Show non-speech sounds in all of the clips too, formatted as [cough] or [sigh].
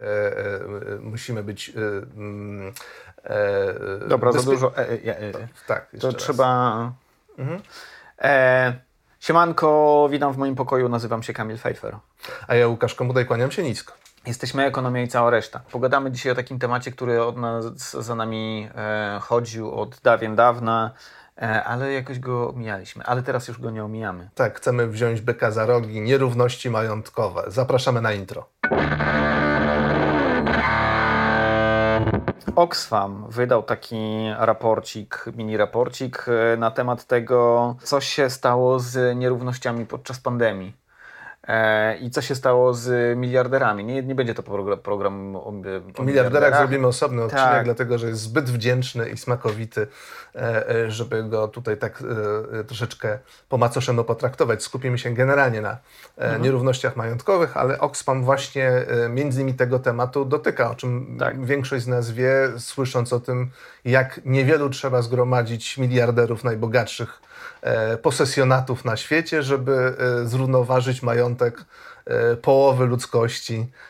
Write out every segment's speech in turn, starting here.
e, e, musimy być. Mm, Dobra, za dużo. tak, to trzeba. Mhm. E, siemanko, witam w moim pokoju, nazywam się Kamil Pfeiffer. A ja Łukasz Komudaj, kłaniam się nisko. Jesteśmy Ekonomia i cała reszta. Pogadamy dzisiaj o takim temacie, który od nas, za nami e, chodził od dawien dawna, e, ale jakoś go omijaliśmy. Ale teraz już go nie omijamy. Tak, chcemy wziąć byka za rogi, nierówności majątkowe. Zapraszamy na intro. Oxfam wydał taki raporcik, mini raporcik e, na temat tego, co się stało z nierównościami podczas pandemii. E, I co się stało z miliarderami? Nie, nie będzie to program, program o, o miliarderach. zrobimy osobny odcinek, tak. dlatego że jest zbyt wdzięczny i smakowity, e, e, żeby go tutaj tak troszeczkę po macoszemu potraktować. Skupimy się generalnie na mhm. nierównościach majątkowych, ale Oxfam właśnie między innymi tego tematu dotyka, o czym tak. większość z nas wie, słysząc o tym, jak niewielu trzeba zgromadzić miliarderów najbogatszych posesjonatów na świecie, żeby e, zrównoważyć majątek e, połowy ludzkości E, e,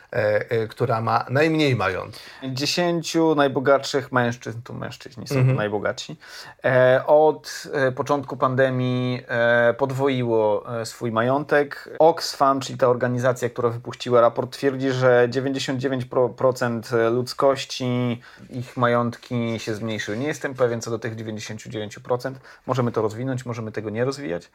która ma najmniej majątku. Dziesięciu najbogatszych mężczyzn, tu mężczyźni są mhm. najbogatsi, e, od początku pandemii podwoiło swój majątek. Oxfam, czyli ta organizacja, która wypuściła raport, twierdzi, że 99% ludzkości, ich majątki się zmniejszyły. Nie jestem pewien co do tych 99%. Możemy to rozwinąć, możemy tego nie rozwijać.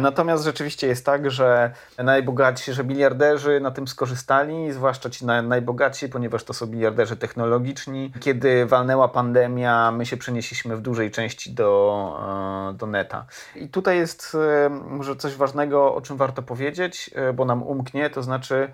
Natomiast rzeczywiście jest tak, że najbogatsi, że miliarderzy na tym skorzystali, zwłaszcza ci najbogatsi, ponieważ to są miliarderzy technologiczni. Kiedy walnęła pandemia, my się przenieśliśmy w dużej części do, e, do neta. I tutaj jest e, może coś ważnego, o czym warto powiedzieć, e, bo nam umknie, to znaczy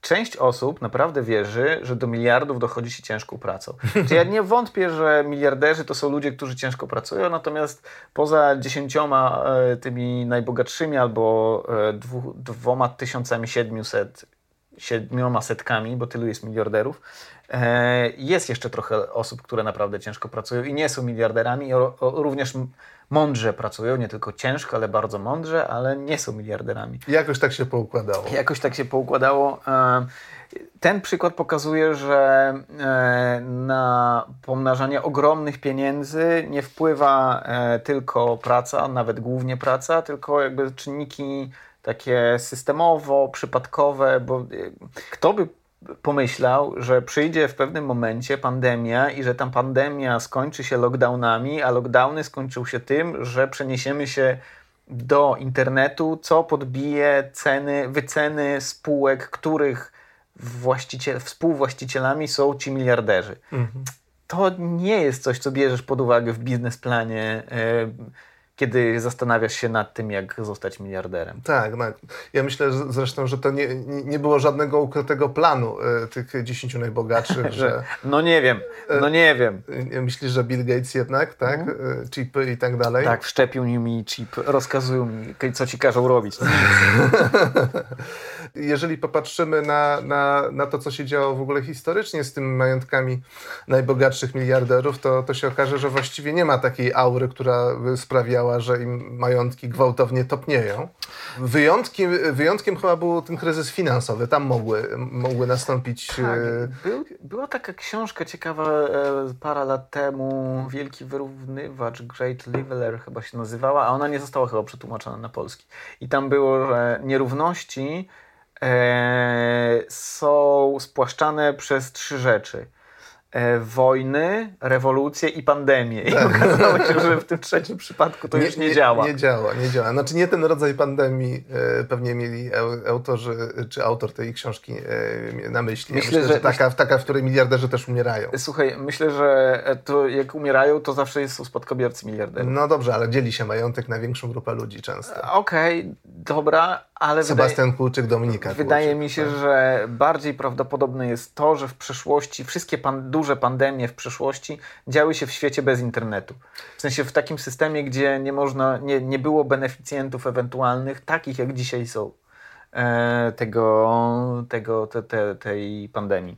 część osób naprawdę wierzy, że do miliardów dochodzi się ciężką pracą. Czyli ja nie wątpię, że miliarderzy to są ludzie, którzy ciężko pracują, natomiast poza dziesięcioma tymi najbogatszymi albo dwoma tysiącami siedmiuset siedmioma setkami, bo tylu jest miliarderów. E, jest jeszcze trochę osób, które naprawdę ciężko pracują i nie są miliarderami, również mądrze pracują, nie tylko ciężko, ale bardzo mądrze, ale nie są miliarderami. Jakoś tak się poukładało. Jakoś tak się poukładało. E, ten przykład pokazuje, że e, na pomnażanie ogromnych pieniędzy nie wpływa tylko praca, nawet głównie praca, tylko jakby czynniki takie systemowo, przypadkowe, bo y, kto by pomyślał, że przyjdzie w pewnym momencie pandemia i że ta pandemia skończy się lockdownami, a lockdowny skończą się tym, że przeniesiemy się do internetu, co podbije ceny, wyceny spółek, których właściciel, współwłaścicielami są ci miliarderzy. Mhm. To nie jest coś, co bierzesz pod uwagę w biznesplanie. Kiedy zastanawiasz się nad tym, jak zostać miliarderem. Tak, tak. Ja myślę że zresztą, że to nie, nie było żadnego ukrytego planu y, tych dziesięciu najbogatszych. [laughs] że, no nie wiem, no e, nie wiem. Y, myślisz, że Bill Gates jednak, tak? Mhm. Y, chipy i tak dalej? Tak, wszczepił mi chip, rozkazują mi, co ci każą robić. [laughs] Jeżeli popatrzymy na, na, na to, co się działo w ogóle historycznie z tymi majątkami najbogatszych miliarderów, to, to się okaże, że właściwie nie ma takiej aury, która sprawiała że im majątki gwałtownie topnieją. Wyjątkiem, wyjątkiem chyba był ten kryzys finansowy. Tam mogły, mogły nastąpić... Tak, e, był, była taka książka ciekawa e, parę lat temu, Wielki Wyrównywacz, Great Leveler chyba się nazywała, a ona nie została chyba przetłumaczona na polski. I tam było, że nierówności są spłaszczane przez trzy rzeczy – e, wojny, rewolucje i pandemię. I tak. okazało się, że w tym trzecim przypadku to nie, już nie, nie, działa. Nie działa, nie działa. Znaczy nie ten rodzaj pandemii e, pewnie mieli autorzy, czy autor tej książki e, na myśli. Myślę, myślę że, że taka, taka, w której miliarderzy też umierają. Słuchaj, myślę, że to jak umierają, to zawsze są spadkobiercy miliarderów. No dobrze, ale dzieli się majątek na większą grupę ludzi często. Okej, okay, dobra, ale Sebastian wydaje, Kulczyk, Dominika Wydaje Kulczyk, mi się, tak. że bardziej prawdopodobne jest to, że w przeszłości wszystkie pan, duże pandemie w przeszłości działy się w świecie bez internetu. W sensie w takim systemie, gdzie nie można, nie, nie było beneficjentów ewentualnych, takich jak dzisiaj są tego, tego te, te, tej pandemii.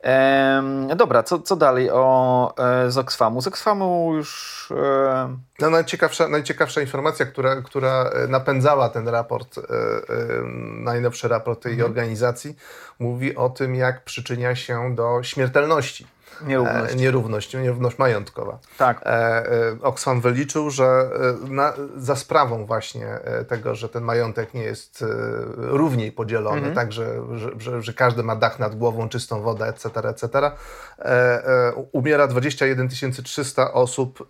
Ehm, dobra, co, co dalej o e, z Oxfamu? Z Oxfamu już... E... No, najciekawsza, najciekawsza informacja, która, która napędzała ten raport, e, e, najnowszy raport tej mhm. organizacji, mówi o tym, jak przyczynia się do śmiertelności Nierówność. E, nierówność, nierówność majątkowa. Tak. E, e, Oxfam wyliczył, że na, za sprawą właśnie tego, że ten majątek nie jest równiej podzielony, mhm. tak, że, że, że, że, każdy ma dach nad głową, czystą wodę, etc., etc., umiera 21 300 osób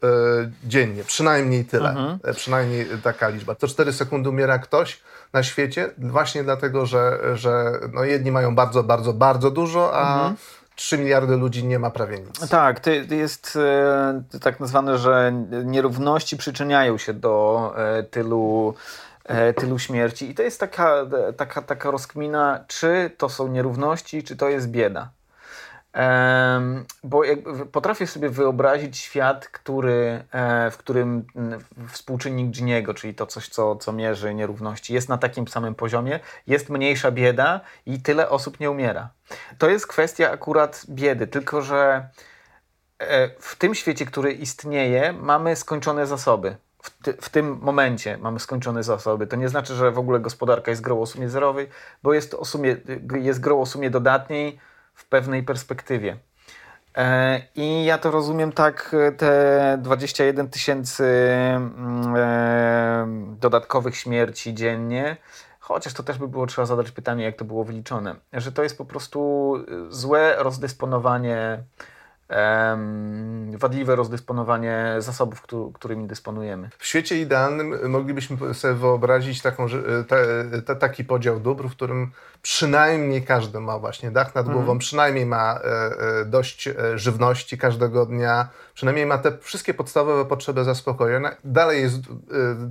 dziennie. Przynajmniej tyle. Mhm. Przynajmniej taka liczba. Co 4 sekundy umiera ktoś na świecie, właśnie dlatego, że, że no jedni mają bardzo, bardzo, bardzo dużo, a mhm 3 miliardy ludzi nie ma prawie nic. Tak, to jest e, tak nazwane, że nierówności przyczyniają się do e, tylu, e, tylu śmierci. I to jest taka, taka, taka rozkmina, czy to są nierówności, czy to jest bieda. Bo potrafię sobie wyobrazić świat, który, e, w którym współczynnik Giniego, czyli to coś, co, co mierzy nierówności, jest na takim samym poziomie, jest mniejsza bieda i tyle osób nie umiera. To jest kwestia akurat biedy, tylko że e, w tym świecie, który istnieje, mamy skończone zasoby. W, ty, w, tym momencie mamy skończone zasoby. To nie znaczy, że w ogóle gospodarka jest grą o sumie zerowej, bo jest, o sumie, jest grą o sumie dodatniej, w pewnej perspektywie. E, I ja to rozumiem tak, e, te 21 tysięcy mm, e, dodatkowych śmierci dziennie, chociaż to też by było trzeba zadać pytanie, jak to było wyliczone, że to jest po prostu złe rozdysponowanie wadliwe rozdysponowanie zasobów, którymi dysponujemy. W świecie idealnym moglibyśmy sobie wyobrazić taką, taki podział dóbr, w którym przynajmniej każdy ma właśnie dach nad głową, mhm. przynajmniej ma e, e, dość e, żywności każdego dnia, przynajmniej ma te wszystkie podstawowe potrzeby zaspokojone. Dalej jest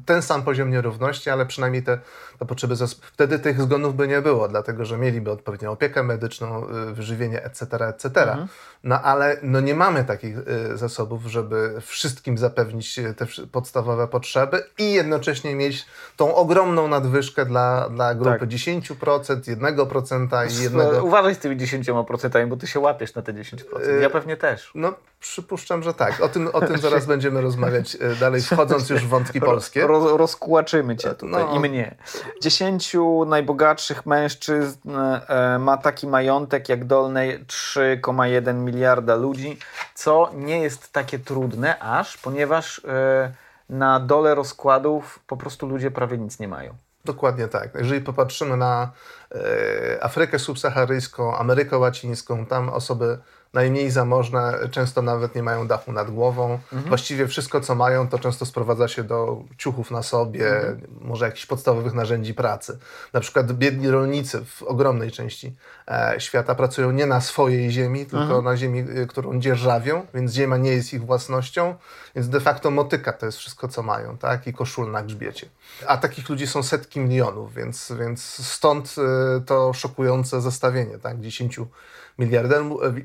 ten sam poziom nierówności, ale przynajmniej te, te potrzeby zaspokojone. Wtedy tych zgonów by nie było, dlatego że mieliby odpowiednią opiekę medyczną, wyżywienie, etc., etc. Mhm. No ale no nie mamy takich zasobów, żeby wszystkim zapewnić te podstawowe potrzeby i jednocześnie mieć tą ogromną nadwyżkę dla, dla grupy tak. 10%, 1% i jednego... Uważaj z tymi 10%, bo ty się łapiesz na te 10%. Ja pewnie też. No, przypuszczam, że tak. O tym, o tym zaraz [laughs] będziemy rozmawiać e, dalej, wchodząc już w wątki polskie. Roz, rozkłaczymy cię tutaj no. i mnie. Dziesięciu najbogatszych mężczyzn e, ma taki majątek jak dolnej 3,1 miliarda ludzi, co nie jest takie trudne aż, ponieważ e, na dole rozkładów po prostu ludzie prawie nic nie mają. Dokładnie tak. Jeżeli popatrzymy na e, Afrykę subsaharyjską, Amerykę Łacińską, tam osoby najmniej zamożne często nawet nie mają dachu nad głową. Mhm. Właściwie wszystko, co mają, to często sprowadza się do ciuchów na sobie, mhm. może jakichś podstawowych narzędzi pracy. Na przykład biedni rolnicy w ogromnej części e, świata pracują nie na swojej ziemi, tylko mhm. na ziemi, e, którą dzierżawią, więc ziemia nie jest ich własnością, więc de facto motyka to jest wszystko, co mają, tak? I koszul na grzbiecie. A takich ludzi są setki milionów, więc, więc stąd e, to szokujące zestawienie, tak? 10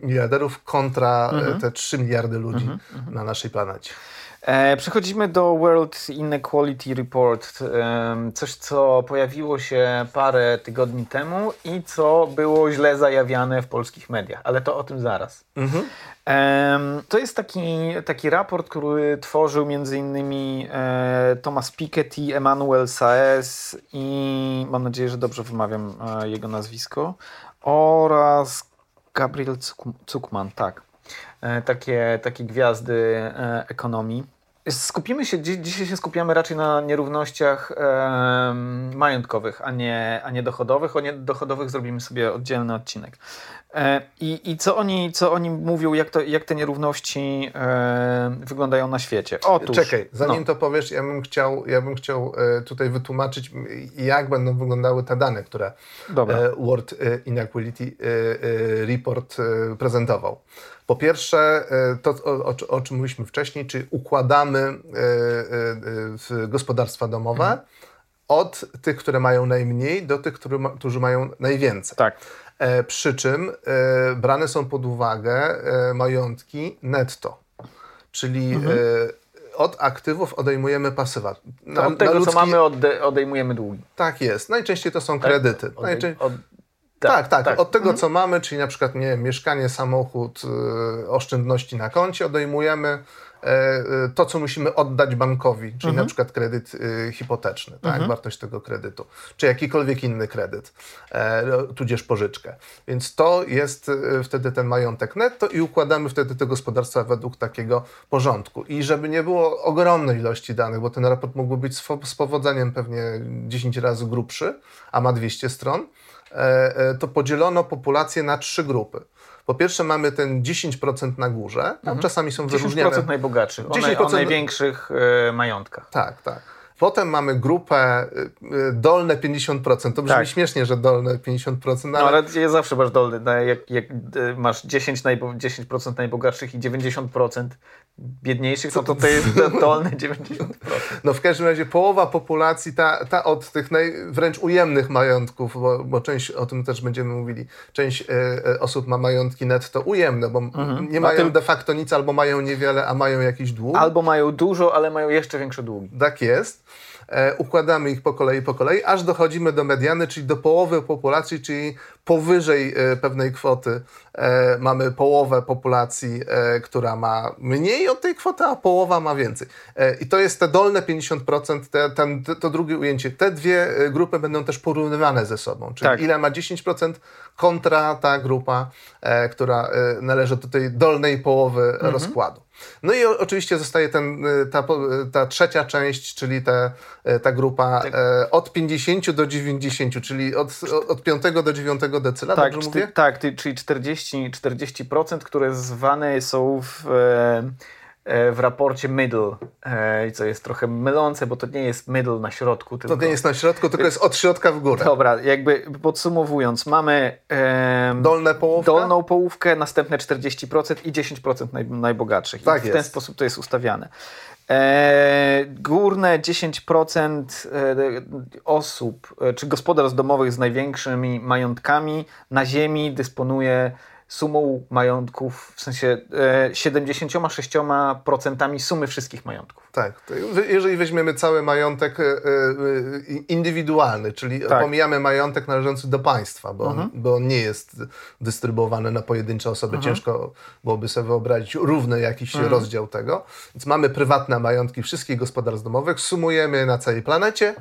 miliarderów, kontra e, mhm. te 3 miliardy ludzi mhm, mhm. na naszej planecie. E, przechodzimy do World Inequality Report. E, coś, co pojawiło się parę tygodni temu i co było źle zajawiane w polskich mediach, ale to o tym zaraz. Mhm. E, to jest taki, taki raport, który tworzył innymi e, Thomas Piketty, Emmanuel Saez i mam nadzieję, że dobrze wymawiam e, jego nazwisko oraz Gabriel Zuckman, tak. Takie, takie gwiazdy ekonomii. Skupimy się, dzisiaj się skupiamy raczej na nierównościach e, majątkowych, a nie, a nie dochodowych. O niedochodowych zrobimy sobie oddzielny odcinek. E, I, I co oni, co oni mówią, jak, to, jak te nierówności e, wyglądają na świecie? Otóż, Czekaj, zanim no. to powiesz, ja bym chciał, ja bym chciał e, tutaj wytłumaczyć, jak będą wyglądały te dane, które Dobra. E, World Inequality e, Report prezentował. Po pierwsze, to o, o, czym mówiliśmy wcześniej, czy układamy gospodarstwa domowe mhm. od tych, które mają najmniej, do tych, którzy mają najwięcej. Tak. E, przy czym e, brane są pod uwagę e, majątki netto, czyli mhm. od aktywów odejmujemy pasywa. Na, od tego, ludzki... co mamy, odejmujemy długi. Tak jest. Najczęściej to są tak? kredyty. Odej... Najczę... Od... Tak, tak, tak, tak. Od tego, mhm. co mamy, czyli na przykład nie, mieszkanie, samochód, y, oszczędności na koncie odejmujemy E, e, to, co musimy oddać bankowi, czyli mhm. na przykład kredyt y, hipoteczny, tak, mhm. wartość tego kredytu, czy jakikolwiek inny kredyt, e, no, tudzież pożyczkę. Więc to jest y, wtedy ten majątek netto i układamy wtedy te gospodarstwa według takiego porządku. I żeby nie było ogromnej ilości danych, bo ten raport mógłby być z powodzeniem pewnie 10 razy grubszy, a ma 200 stron, to podzielono populację na trzy grupy. Po pierwsze mamy ten 10% na górze, tam mhm. czasami są wyróżniane... 10% najbogatszych, 10% o, o największych e, majątkach. Tak, tak. Potem mamy grupę y, y, dolne 50%. To brzmi tak. śmiesznie, że dolne 50%. No, no ale, ale zawsze masz dolny. No, jak, jak y, masz 10, najbo, 10% najbogatszych i 90% biedniejszych, no to to jest [laughs] dolne 90%. No w każdym razie połowa populacji, ta, ta od tych naj, wręcz ujemnych majątków, bo, bo część, o tym też będziemy mówili, część e, osób ma majątki netto ujemne, bo mhm. nie mają tym... de facto nic, albo mają niewiele, a mają jakiś dług. Albo mają dużo, ale mają jeszcze większe długi. Tak jest. E, układamy ich po kolei, po kolei, aż dochodzimy do mediany, czyli do połowy populacji, czyli powyżej e, pewnej kwoty e, mamy połowę populacji, która ma mniej od tej kwoty, a połowa ma więcej. I to jest te dolne 50%, te, ten, to drugie ujęcie. Te dwie grupy będą też porównywane ze sobą, czyli tak. ile ma 10% kontra ta grupa, która należy do tej dolnej połowy mhm. rozkładu. No i oczywiście zostaje ten, y, ta, y, ta trzecia część, czyli te, y, ta grupa tak. od 50 do 90, czyli od, od 5 do 9 decyla, tak, dobrze mówię? Tak, czyli 40%, 40% które zwane są w... E, w raporcie middle, e, co jest trochę mylące, bo to nie jest middle na środku. Tylko... To nie jest na środku, tylko jest od środka w górę. Dobra, jakby podsumowując, mamy e, Dolne połówkę? dolną połówkę, następne 40% i 10% naj, najbogatszych. Tak I w ten sposób to jest ustawiane. E, górne 10% e, osób, czy gospodarstw domowych z największymi majątkami na ziemi dysponuje sumą majątków, w sensie e, 76% sumy wszystkich majątków. Tak, jeżeli weźmiemy cały majątek e, e, indywidualny, czyli tak. pomijamy majątek należący do państwa, bo, mhm. on, bo on nie jest dystrybuowany na pojedyncze osoby, mhm. ciężko byłoby sobie wyobrazić równy jakiś mhm. rozdział tego. Więc mamy prywatne majątki wszystkich gospodarstw domowych, sumujemy na całej planecie,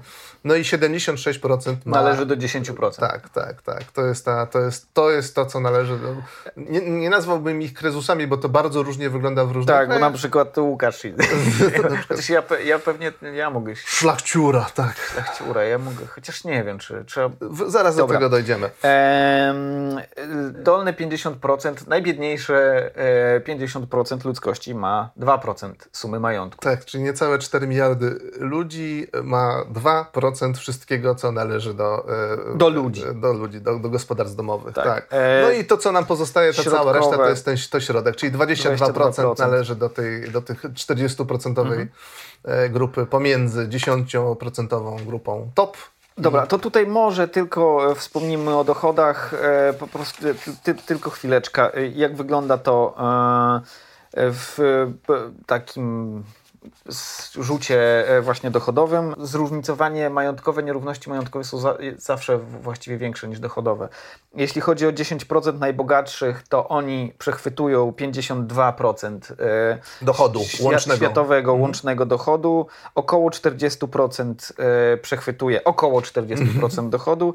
no i 76% ma... Należy do 10%. Tak, tak, tak. To jest, ta, to, jest, to, jest to, co należy do... Nie, nie nazwałbym ich kryzusami, bo to bardzo różnie wygląda w różnych Tak, bo na przykład to Łukasz [laughs] Chociaż ja, ja pewnie, ja mogę... Szlachciura, tak. Szlachciura, ja mogę, chociaż nie wiem, czy trzeba... Zaraz Dobra. do tego dojdziemy. Ehm, dolne 50%, najbiedniejsze 50% e, ludzkości ma 2% sumy majątku. Tak, czyli niecałe 4 miliardy ludzi ma 2% wszystkiego, co należy do... E, do ludzi. Do ludzi, do, do gospodarstw domowych. Tak. tak. E, no i to, co nam pozostaje, ta cała reszta, to jest ten to środek, czyli 22%, 22%. należy do, tej, do tych 40% mhm. E, grupy pomiędzy 10% grupą top. Dobra, to tutaj może tylko e, wspomnimy o dochodach, e, po prostu ty, tylko chwileczkę. Jak wygląda to w takim rzucie e, właśnie dochodowym. Zróżnicowanie majątkowe, nierówności majątkowe są za, zawsze właściwie większe niż dochodowe. Jeśli chodzi o 10% najbogatszych, to oni przechwytują 52% e, dochodu łącznego. światowego mhm. łącznego dochodu. Około 40% e, przechwytuje około 40% mhm. dochodu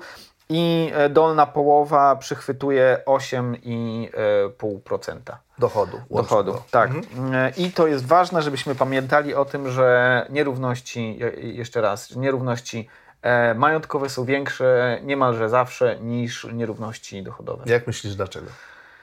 i dolna połowa przychwytuje 8,5% dochodu. Dochodu, tak. Mhm. E, I to jest ważne, żebyśmy pamiętali o tym, że nierówności, jeszcze raz, nierówności e, majątkowe są większe niemalże zawsze niż nierówności dochodowe. Jak myślisz dlaczego?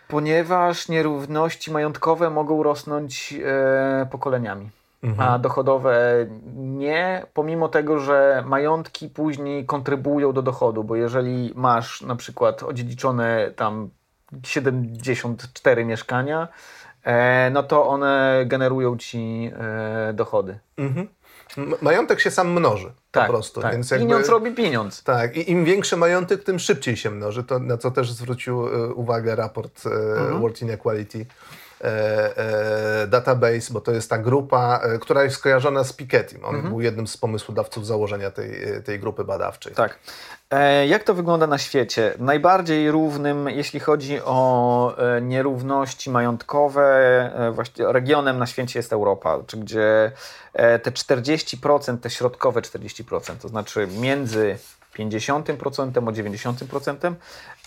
Ponieważ nierówności majątkowe mogą rosnąć e, pokoleniami. Mhm. a dochodowe nie, pomimo tego, że majątki później kontrybują do dochodu, bo jeżeli masz na przykład odziedziczone tam 74 mieszkania, e, no to one generują ci e, dochody. Mhm. Majątek się sam mnoży tak, po prostu. Tak. Więc jakby, pieniądz robi pieniądz. Tak, i im większy majątek, tym szybciej się mnoży. To na co też zwrócił e, uwagę raport mhm. World Inequality database, bo to jest ta grupa, która jest skojarzona z Piketty. On mhm. był jednym z pomysłodawców założenia tej, tej grupy badawczej. Tak. Jak to wygląda na świecie? Najbardziej równym, jeśli chodzi o nierówności majątkowe, właśnie regionem na świecie jest Europa, czy gdzie te 40%, te środkowe 40%, to znaczy między 50% a 90%.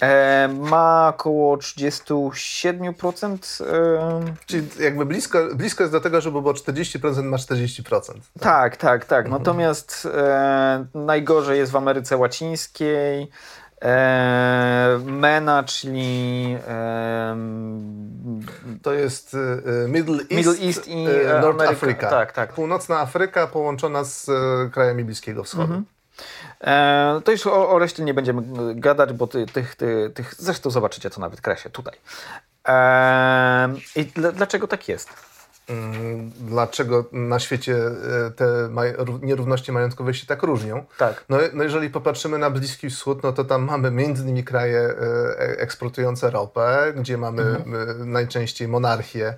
E, ma około 37%. E, Czyli jakby blisko, blisko jest do tego, żeby było 40%, ma 40%. Tak, tak, tak. tak. Natomiast e, najgorzej jest w Ameryce Łacińskiej. E, MENA, czyli e, to jest e, Middle East, Middle East i North Africa. Tak, tak. Północna Afryka połączona z krajami Bliskiego Wschodu. Mhm. E, to już o, o reszcie nie będziemy gadać, bo ty, tych, ty, tych zresztą zobaczycie to nawet kresie tutaj. E, I dlaczego tak jest? Mm, dlaczego na świecie e, te nierówności majątkowe się tak różnią? Tak. No, no jeżeli popatrzymy na Bliski Wschód, no to tam mamy między innymi kraje eksportujące ropę, gdzie mamy mhm. najczęściej monarchie E,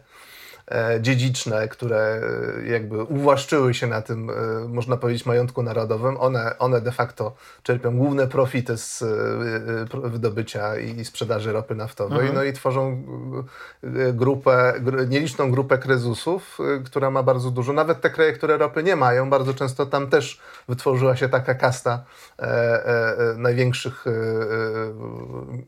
dziedziczne, które e, jakby uwłaszczyły się na tym, e, można powiedzieć, majątku narodowym, one, one de facto czerpią główne profity z wydobycia i sprzedaży ropy naftowej, mhm. no i tworzą grupę, nieliczną grupę krezusów, która ma bardzo dużo. Nawet te kraje, które ropy nie mają, bardzo często tam też wytworzyła się taka kasta największych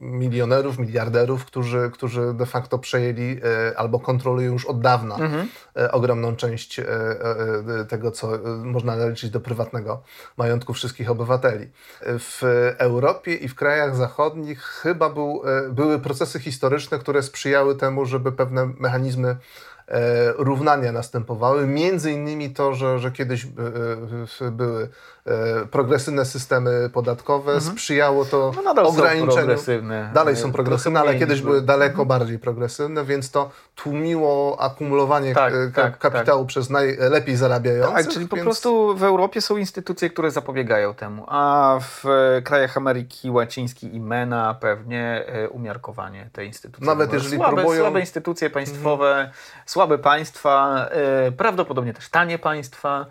milionerów, miliarderów, którzy, którzy de facto przejęli albo kontrolują już od dawna mhm. E, ogromną część e, e, tego, co można naliczyć do prywatnego majątku wszystkich obywateli. W Europie i w krajach zachodnich chyba był, były procesy historyczne, które sprzyjały temu, żeby pewne mechanizmy równania następowały. Między innymi to, że, że kiedyś były progresywne systemy podatkowe, mhm. sprzyjało to no nadal ograniczeniu. Są progresywne. Dalej są progresywne, ale kiedyś były daleko mhm. bardziej progresywne, więc to tłumiło akumulowanie tak, tak, kapitału tak. przez najlepiej zarabiających. Tak, czyli po prostu w Europie są instytucje, które zapobiegają temu, a w krajach Ameryki Łacińskiej i MENA pewnie e, umiarkowanie tej instytucji. Nawet jeżeli słabe, próbują... Słabe instytucje państwowe, mhm. słabe państwa, e, prawdopodobnie też tanie państwa,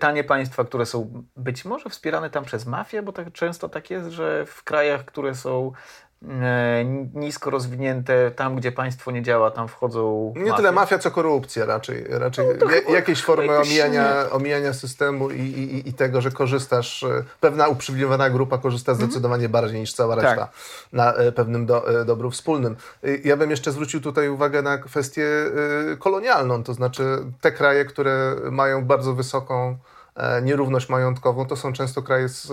tanie państwa, które są być może wspierane tam przez mafię, bo tak często tak jest, że w krajach, które są E, nisko rozwinięte, tam gdzie państwo nie działa, tam wchodzą. Nie tyle mafia, co korupcja raczej. Raczej no jakieś formy omijania, omijania systemu i, i, i tego, że korzystasz, e, pewna uprzywilejowana grupa korzysta mhm. zdecydowanie bardziej niż cała reszta tak. na e, pewnym do, dobru wspólnym. Ja bym jeszcze zwrócił tutaj uwagę na kwestię kolonialną, to znaczy te kraje, które mają bardzo wysoką nierówność majątkową, to są często kraje z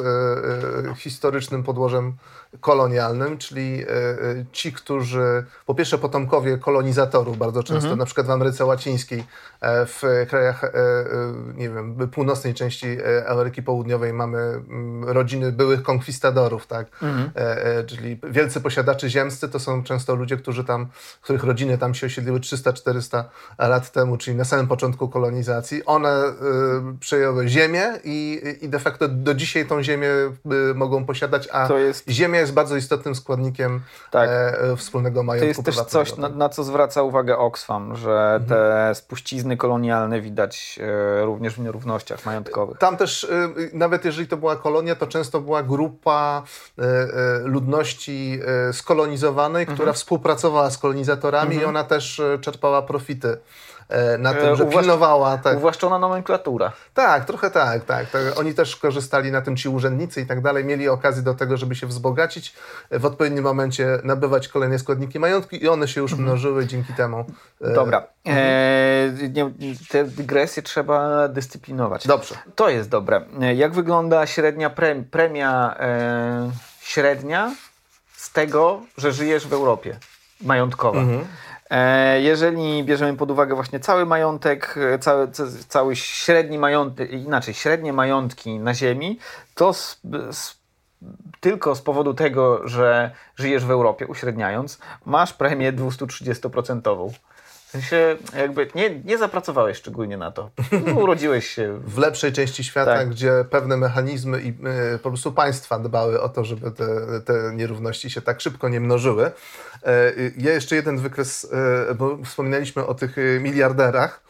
historycznym podłożem kolonialnym, czyli e, e, ci, którzy po pierwsze potomkowie kolonizatorów bardzo często, mhm. na przykład w Ameryce Łacińskiej, e, w krajach, nie wiem, północnej części Ameryki Południowej mamy mm, rodziny byłych konkwistadorów, tak? Mhm. Czyli wielcy posiadacze ziemscy to są często ludzie, którzy tam, których rodziny tam się osiedliły 300-400 lat temu, czyli na samym początku kolonizacji. One przejęły ziemię i, i de facto do dzisiaj tą ziemię mogą posiadać, a jest... ziemia jest bardzo istotnym składnikiem tak. e, wspólnego majątku To jest też coś, na, na, co zwraca uwagę Oxfam, że mhm. te spuścizny kolonialne widać e, również w nierównościach majątkowych. Tam też, e, nawet jeżeli to była kolonia, to często była grupa e, ludności skolonizowanej, która mhm. współpracowała z kolonizatorami mhm. i ona też czerpała profity na tym, że Uwłasz... pilnowała. Tak. Uwłaszczona nomenklatura. Tak, trochę tak, tak, tak. Oni też korzystali na tym, ci urzędnicy i tak dalej, mieli okazję do tego, żeby się wzbogacić, w odpowiednim momencie nabywać kolejne składniki majątku i one się już mhm. mnożyły dzięki temu. E, Dobra. Mhm. E, te dygresje trzeba dyscyplinować. Dobrze. To jest dobre. E, jak wygląda średnia premia e, średnia z tego, że żyjesz w Europie? Majątkowa. Mhm. E, jeżeli bierzemy pod uwagę właśnie cały majątek, e, cały, cały średni majątek, inaczej średnie majątki na ziemi, to z, z, tylko z powodu tego, że żyjesz w Europie, uśredniając, masz premię 230%. W sensie jakby nie, nie zapracowałeś szczególnie na to. Urodziłeś się. W lepszej części świata, tak. gdzie pewne mechanizmy i y, po prostu państwa dbały o to, żeby te, te nierówności się tak szybko nie mnożyły. Y, ja jeszcze jeden wykres, y, bo wspominaliśmy o tych miliarderach.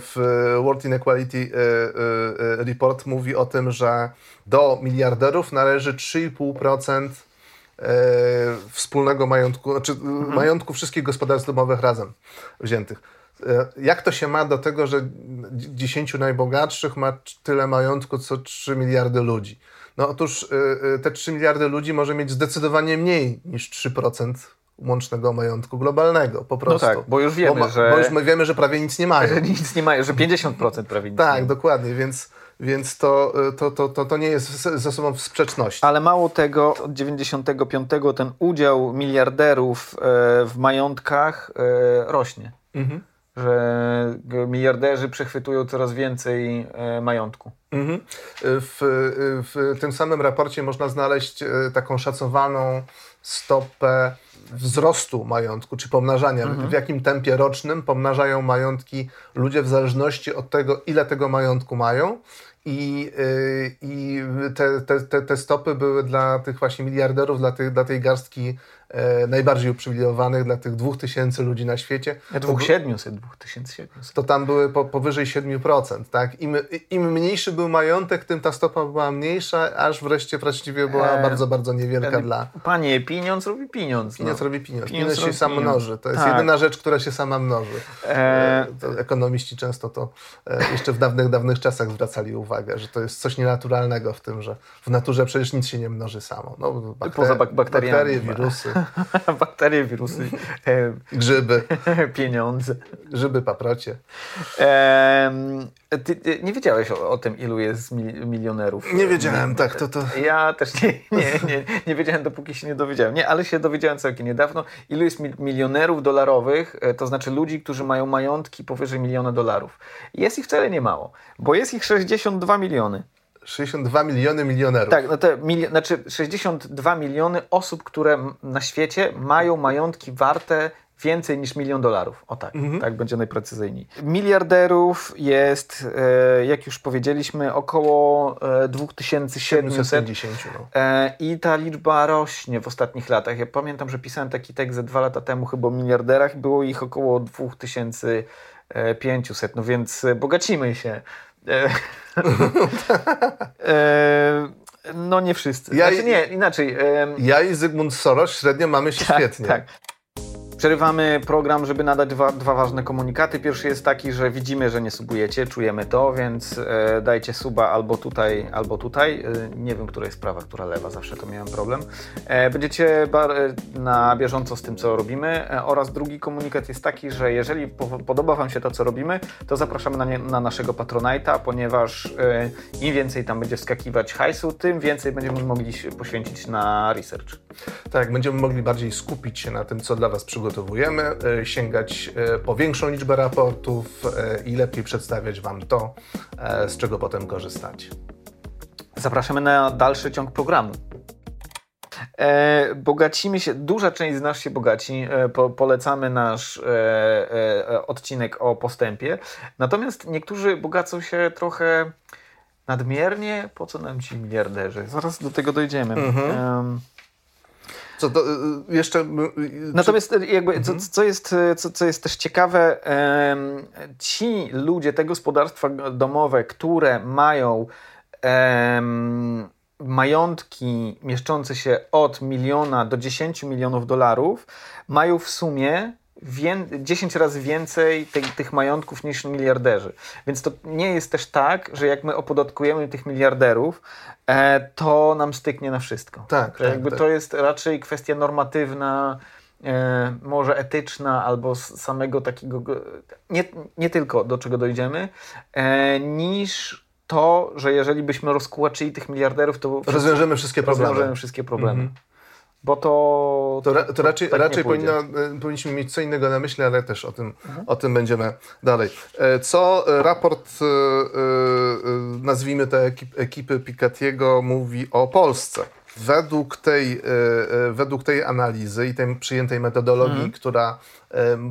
W World Inequality Report mówi o tym, że do miliarderów należy 3,5% E, wspólnego majątku, znaczy mhm. majątku wszystkich gospodarstw domowych razem wziętych. E, jak to się ma do tego, że 10 najbogatszych ma tyle majątku co 3 miliardy ludzi? No otóż e, te 3 miliardy ludzi może mieć zdecydowanie mniej niż 3% łącznego majątku globalnego, po prostu. No tak, bo już wiemy, bo, że... Bo już my wiemy, że prawie nic nie mają. [laughs] Że nic nie mają, że 50% prawie nic Tak, nie dokładnie, więc więc to, to, to, to, to nie jest ze sobą w sprzeczności. Ale mało tego, od 95 ten udział miliarderów e, w majątkach e, rośnie. Mhm. Że miliarderzy przechwytują coraz więcej e, majątku. Mhm. W, w tym samym raporcie można znaleźć taką szacowaną stopę wzrostu majątku, czy pomnażania, mhm. w jakim tempie rocznym pomnażają majątki ludzie w zależności od tego, ile tego majątku mają i, y, i te, te, te stopy były dla tych właśnie miliarderów, dla, tych, dla tej garstki e, najbardziej uprzywilejowanych, dla tych dwóch tysięcy ludzi na świecie. Dwóch siedmiuset, dwóch tysięcy siedmiuset. To tam były po, powyżej 7%. Tak? Im, Im mniejszy był majątek, tym ta stopa była mniejsza, aż wreszcie właściwie była e, bardzo, bardzo niewielka dla... Panie, pieniądz robi pieniądz. Pieniądz no. robi pieniądz. Pieniądz, pieniądz się sam pieniądz. mnoży. To jest tak. jedyna rzecz, która się sama mnoży. E... Ekonomiści często to e, jeszcze w dawnych, dawnych czasach zwracali uwagę, że to jest coś nienaturalnego w tym, że w naturze przecież nic się nie mnoży samo. No, bakter Poza bak bakteriami. Bakterie, wirusy. [laughs] Bakterie, wirusy. Grzyby. [laughs] Pieniądze. Grzyby, paprocie. ty, ty, nie wiedziałeś o, o, tym, ilu jest milionerów? Nie wiedziałem, tak. To, to... Ja też nie, nie, nie, nie wiedziałem, dopóki się nie dowiedziałem. Nie, ale się dowiedziałem całkiem niedawno. Ilu jest milionerów dolarowych, e, to znaczy ludzi, którzy mają majątki powyżej miliona dolarów. Jest ich wcale nie mało, bo jest ich 62 miliony. 62 miliony milionerów. Tak, no te mili znaczy 62 miliony osób, które na świecie mają majątki warte więcej niż milion dolarów. O tak, mhm. tak będzie najprecyzyjniej. Miliarderów jest, e, jak już powiedzieliśmy, około e, 2700. No. E, I ta liczba rośnie w ostatnich latach. Ja pamiętam, że pisałem taki tekst ze dwa lata temu chyba o miliarderach. Było ich około 2500, no więc bogacimy się. E, [laughs] e, no nie wszyscy. Ja znaczy, nie, inaczej. Ja i Zygmunt Soros średnio mamy się tak, świetnie. Tak. Przerywamy program, żeby nadać dwa, dwa, ważne komunikaty. Pierwszy jest taki, że widzimy, że nie subujecie, czujemy to, więc e, dajcie suba albo tutaj, albo tutaj. E, nie wiem, która jest prawa, która lewa, zawsze to miałem problem. E, będziecie e, na bieżąco z tym, co robimy. E, oraz drugi komunikat jest taki, że jeżeli po, podoba Wam się to, co robimy, to zapraszamy na, nie, na naszego Patronite'a, ponieważ e, im więcej tam będzie wskakiwać hajsu, tym więcej będziemy mogli poświęcić na research. Tak, będziemy mogli bardziej skupić się na tym, co dla Was przygotowujemy przygotowujemy, e, sięgać e, po większą liczbę raportów e, i lepiej przedstawiać Wam to, z czego potem korzystać. Zapraszamy na dalszy ciąg programu. E, bogacimy się, duża część z nas się bogaci, e, po, polecamy nasz e, odcinek o postępie, natomiast niektórzy bogacą się trochę nadmiernie, po co nam ci miliarderzy? Zaraz do tego dojdziemy. Mhm. Co to, y, y, jeszcze... Y, Natomiast jakby, mhm. co, co, jest, co, co jest też ciekawe, ci ludzie, te gospodarstwa domowe, które mają majątki mieszczące się od miliona do 10 milionów dolarów, mają w sumie 10 razy więcej tych majątków niż miliarderzy. Więc to nie jest też tak, że jak my opodatkujemy tych miliarderów, e, to nam styknie na wszystko. Tak, tak jakby tak. to jest raczej kwestia normatywna, e, może etyczna, albo samego takiego, nie, nie tylko do czego dojdziemy, e, niż to, że jeżeli byśmy rozkłaczyli tych miliarderów, to rozwiążemy wszystkie problemy. Rozwiążemy wszystkie problemy. Mhm bo to. To, ra, to raczej, tak raczej powinno, e, powinniśmy mieć co innego na myśli, ale też o tym, mhm. o tym będziemy dalej. E, co raport, e, nazwijmy to ekip, ekipy Piketty'ego, mówi o Polsce? Według tej, według tej analizy i tej przyjętej metodologii, mhm. która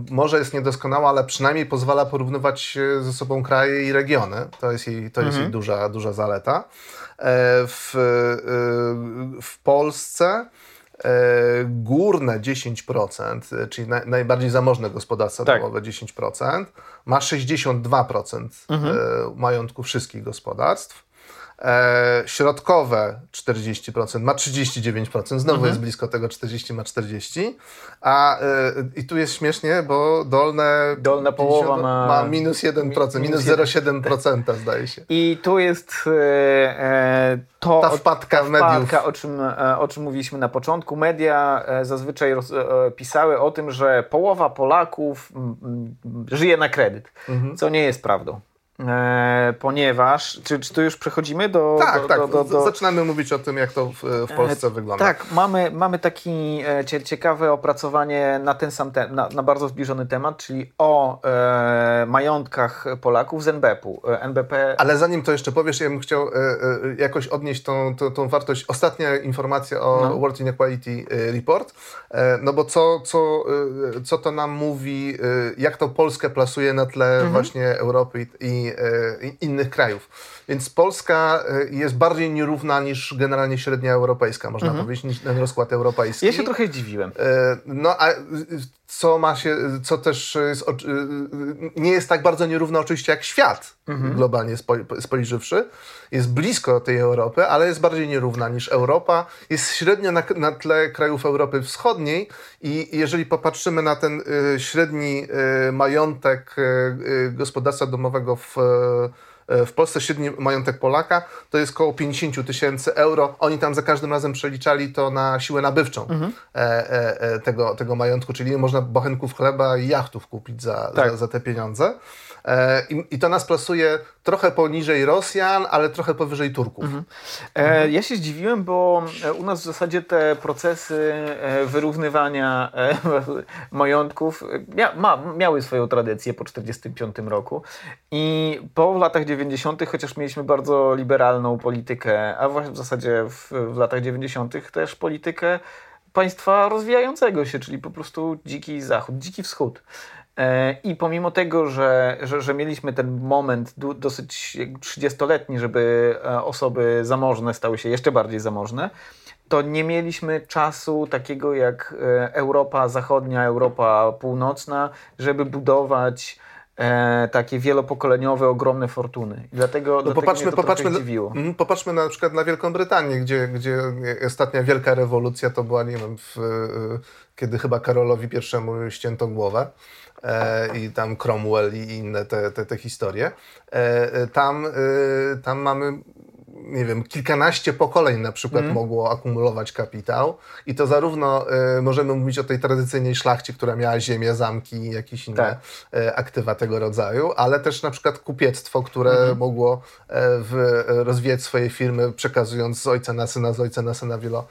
może jest niedoskonała, ale przynajmniej pozwala porównywać ze sobą kraje i regiony. To jest jej, to jest mhm. jej duża, duża zaleta. W, w Polsce górne 10%, czyli najbardziej zamożne gospodarstwa tak. domowe 10%, ma 62% mhm. majątku wszystkich gospodarstw. E, środkowe 40%, ma 39%, znowu mhm. jest blisko tego 40, ma 40, a e, i tu jest śmiesznie, bo dolne dolna połowa 50, ma, ma minus 1%, minus 0,7% zdaje się. I tu jest e, to ta wpadka, ta wpadka o czym, e, o czym mówiliśmy na początku. Media e, zazwyczaj roz, pisały o tym, że połowa Polaków żyje na kredyt, mhm. co nie jest prawdą. E, ponieważ, czy, czy tu już przechodzimy do... Tak, do, tak, do, do, do, zaczynamy mówić o tym, jak to w, w Polsce e, wygląda. Tak, mamy, mamy taki e, ciekawe opracowanie na ten sam te, na, na, bardzo zbliżony temat, czyli o e, majątkach Polaków z NBP-u. E, NBP... Ale zanim to jeszcze powiesz, ja bym chciał e, jakoś odnieść tą, tą, tą, wartość. Ostatnia informacja o no. World Inequality Report, no bo co, co, co to nam mówi, jak to Polskę plasuje na tle mhm. właśnie Europy i E, innych krajów. Więc Polska e, jest bardziej nierówna niż generalnie średnia europejska, można mhm. powiedzieć, niż ten rozkład europejski. Ja się trochę dziwiłem. E, no a co ma się, co też jest, nie jest tak bardzo nierówna oczywiście jak świat, mhm. globalnie spojrzywszy. Jest blisko tej Europy, ale jest bardziej nierówna niż Europa. Jest średnio na, na tle krajów Europy Wschodniej i jeżeli popatrzymy na ten średni majątek gospodarstwa domowego w w Polsce średni majątek Polaka to jest około 50 tysięcy euro. Oni tam za każdym razem przeliczali to na siłę nabywczą mhm. E, e, tego, tego majątku, czyli można bochenków chleba i jachtów kupić za, tak. za, za te pieniądze. E, I, to nas plasuje trochę poniżej Rosjan, ale trochę powyżej Turków. Mhm. E, ja się zdziwiłem, bo e, u nas w zasadzie te procesy wyrównywania [laughs] majątków mia, ma, miały swoją tradycję po 1945 roku i po latach 90., chociaż mieliśmy bardzo liberalną politykę, a w zasadzie w, w latach 90. też politykę państwa rozwijającego się, czyli po prostu dziki zachód, dziki wschód. E, I pomimo tego, że, że, że mieliśmy ten moment dosyć 30-letni, żeby e, osoby zamożne stały się jeszcze bardziej zamożne, to nie mieliśmy czasu takiego jak e, Europa Zachodnia, Europa Północna, żeby budować e, takie wielopokoleniowe, ogromne fortuny. I dlatego, no dlatego popatrzmy, to popatrzmy, dziwiło. Mm, popatrzmy na przykład na Wielką Brytanię, gdzie, gdzie ostatnia wielka rewolucja to była, nie wiem, w, kiedy chyba Karolowi I ścięto głowę i tam Cromwell i inne te, te, te historie. E, e tam, e, tam mamy nie wiem, kilkanaście pokoleń na przykład mm. mogło akumulować kapitał i to zarówno y, możemy mówić o tej tradycyjnej szlachcie, która miała ziemię, zamki i jakieś inne tak. y, aktywa tego rodzaju, ale też na przykład kupiectwo, które mm. mogło y, w, rozwijać swoje firmy, przekazując z ojca na syna, z ojca na syna wielo,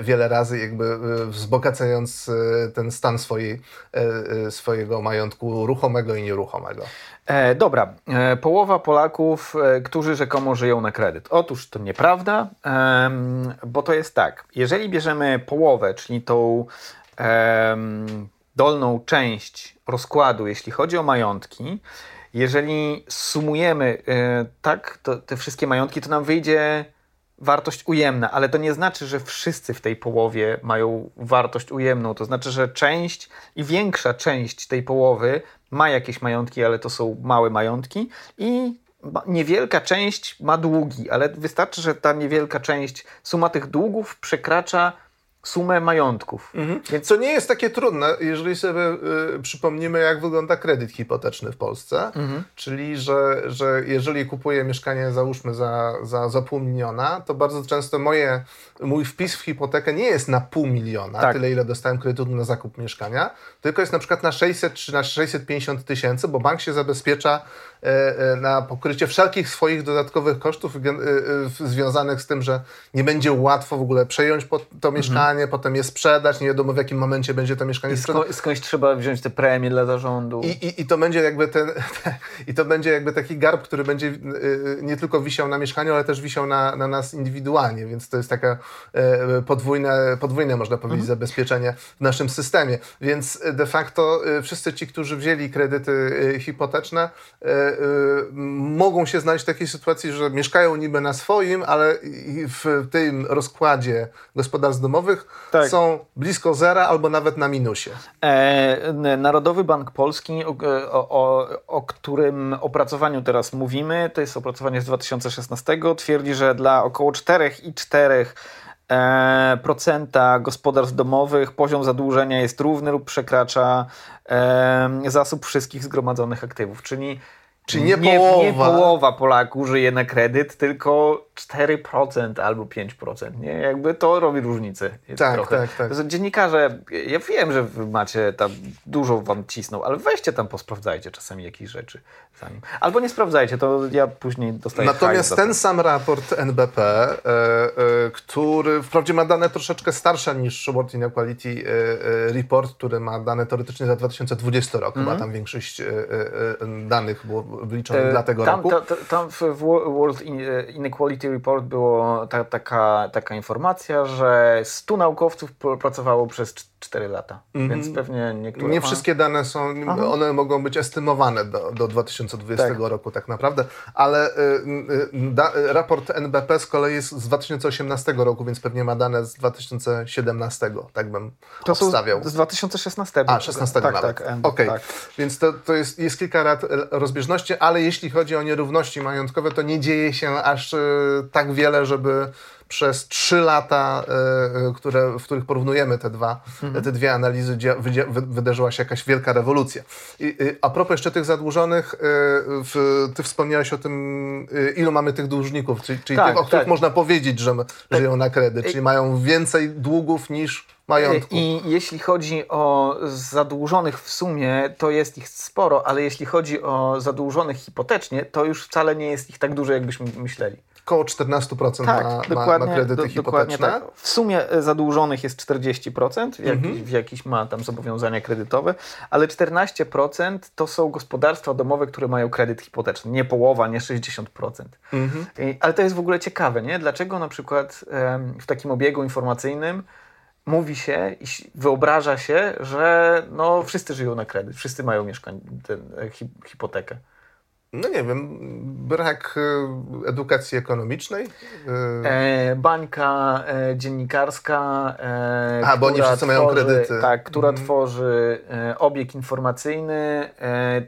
wiele razy, jakby wzbogacając ten stan swojej, swojego majątku ruchomego i nieruchomego. E, dobra, e, połowa Polaków, e, którzy rzekomo żyją na kredyt. Otóż to nieprawda, bo to jest tak, jeżeli bierzemy połowę, czyli tą dolną część rozkładu, jeśli chodzi o majątki, jeżeli sumujemy e, tak to, te wszystkie majątki, to nam wyjdzie wartość ujemna, ale to nie znaczy, że wszyscy w tej połowie mają wartość ujemną. To znaczy, że część i większa część tej połowy ma jakieś majątki, ale to są małe majątki i niewielka część ma długi, ale wystarczy, że ta niewielka część, suma tych długów przekracza sumę majątków. Mhm. Więc... Co nie jest takie trudne, jeżeli sobie y, przypomnimy, jak wygląda kredyt hipoteczny w Polsce. Mhm. Czyli, że, że jeżeli kupuję mieszkanie, załóżmy za, za, za pół miliona, to bardzo często moje, mój wpis w hipotekę nie jest na pół miliona, tak. tyle ile dostałem kredytu na zakup mieszkania, tylko jest na przykład na 600 czy na 650 tysięcy, bo bank się zabezpiecza E, e, na pokrycie wszelkich swoich dodatkowych kosztów e, związanych z tym, że nie będzie łatwo w ogóle przejąć to mieszkanie, mieszkanie, potem je sprzedać, nie wiadomo w jakim momencie będzie to mieszkanie I skądś trzeba wziąć te premie dla zarządu. I, i, i to będzie jakby ten, [laughs] i to będzie jakby taki garb, który będzie y, nie tylko wisiał na mieszkaniu, ale też wisiał na, na nas indywidualnie, więc to jest taka y, podwójne, podwójne, można powiedzieć, mhm. zabezpieczenie w naszym systemie. Więc de facto y, wszyscy ci, którzy wzięli kredyty hipoteczne, mogą się znaleźć w takiej sytuacji, że mieszkają niby na swoim, ale w tym rozkładzie gospodarstw domowych tak. są blisko zera albo nawet na minusie. E, Narodowy Bank Polski, o, o, o, którym opracowaniu teraz mówimy, to jest opracowanie z 2016, twierdzi, że dla około 4,4 e, procenta gospodarstw domowych poziom zadłużenia jest równy lub przekracza e, zasób wszystkich zgromadzonych aktywów, czyli Czyli nie, nie połowa. Nie połowa Polaków żyje na kredyt, tylko 4% albo 5%. Nie? Jakby to robi różnicę. Tak, trochę. tak, tak. Dziennikarze, ja wiem, że macie tam dużo wam cisną, ale weźcie tam, posprawdzajcie czasami jakieś rzeczy zanim. Albo nie sprawdzajcie, to ja później dostaję Natomiast ten sam raport NBP, e, e, który wprawdzie ma dane troszeczkę starsze niż World Inequality e, e, Report, który ma dane teoretycznie za 2020 rok, mm -hmm. chyba tam większość e, e, danych było wyliczonych dla tego tam, roku. Ta, ta, tam w World Inequality Report była ta, taka, taka informacja, że 100 naukowców pracowało przez 4 lata, mm więc pewnie niektóre... Nie wszystkie dane są, Aha. one mogą być estymowane do, do 2020 tak. roku tak naprawdę, ale y, y, da, raport NBP z kolei jest z 2018 roku, więc pewnie ma dane z 2017, tak bym to obstawiał. z 2016. A, 16 tak, nawet. Tak, Okej, okay. tak. więc to, to jest, jest kilka lat rozbieżności, ale jeśli chodzi o nierówności majątkowe, to nie dzieje się aż y, tak wiele, żeby przez trzy lata, e, e, które, w których porównujemy te, dwa, mhm. te dwie analizy, wydarzyła się jakaś wielka rewolucja. I, a propos jeszcze tych zadłużonych, e, w, ty wspomniałeś o tym, ilu mamy tych dłużników, czyli, czyli tak, tych, o których tak. można powiedzieć, że tak. żyją na kredyt, czyli mają więcej długów niż majątku. I jeśli chodzi o zadłużonych w sumie, to jest ich sporo, ale jeśli chodzi o zadłużonych hipotecznie, to już wcale nie jest ich tak dużo, jakbyśmy myśleli około 14% tak, ma, dokładnie, ma, kredyty do, hipoteczne. Tak. W sumie e, zadłużonych jest 40%, w, jak, mhm. w jakiś ma tam zobowiązania kredytowe, ale 14% to są gospodarstwa domowe, które mają kredyt hipoteczny. Nie połowa, nie 60%. Mhm. I, ale to jest w ogóle ciekawe, nie? Dlaczego na przykład w takim obiegu informacyjnym mówi się i wyobraża się, że no, wszyscy żyją na kredyt, wszyscy mają mieszkanie, ten, e, hipotekę no nie wiem, brak e, edukacji ekonomicznej? E, e, bańka e, dziennikarska, e, A, bo oni wszyscy mają kredyty. Tak, która mhm. tworzy e, obieg informacyjny.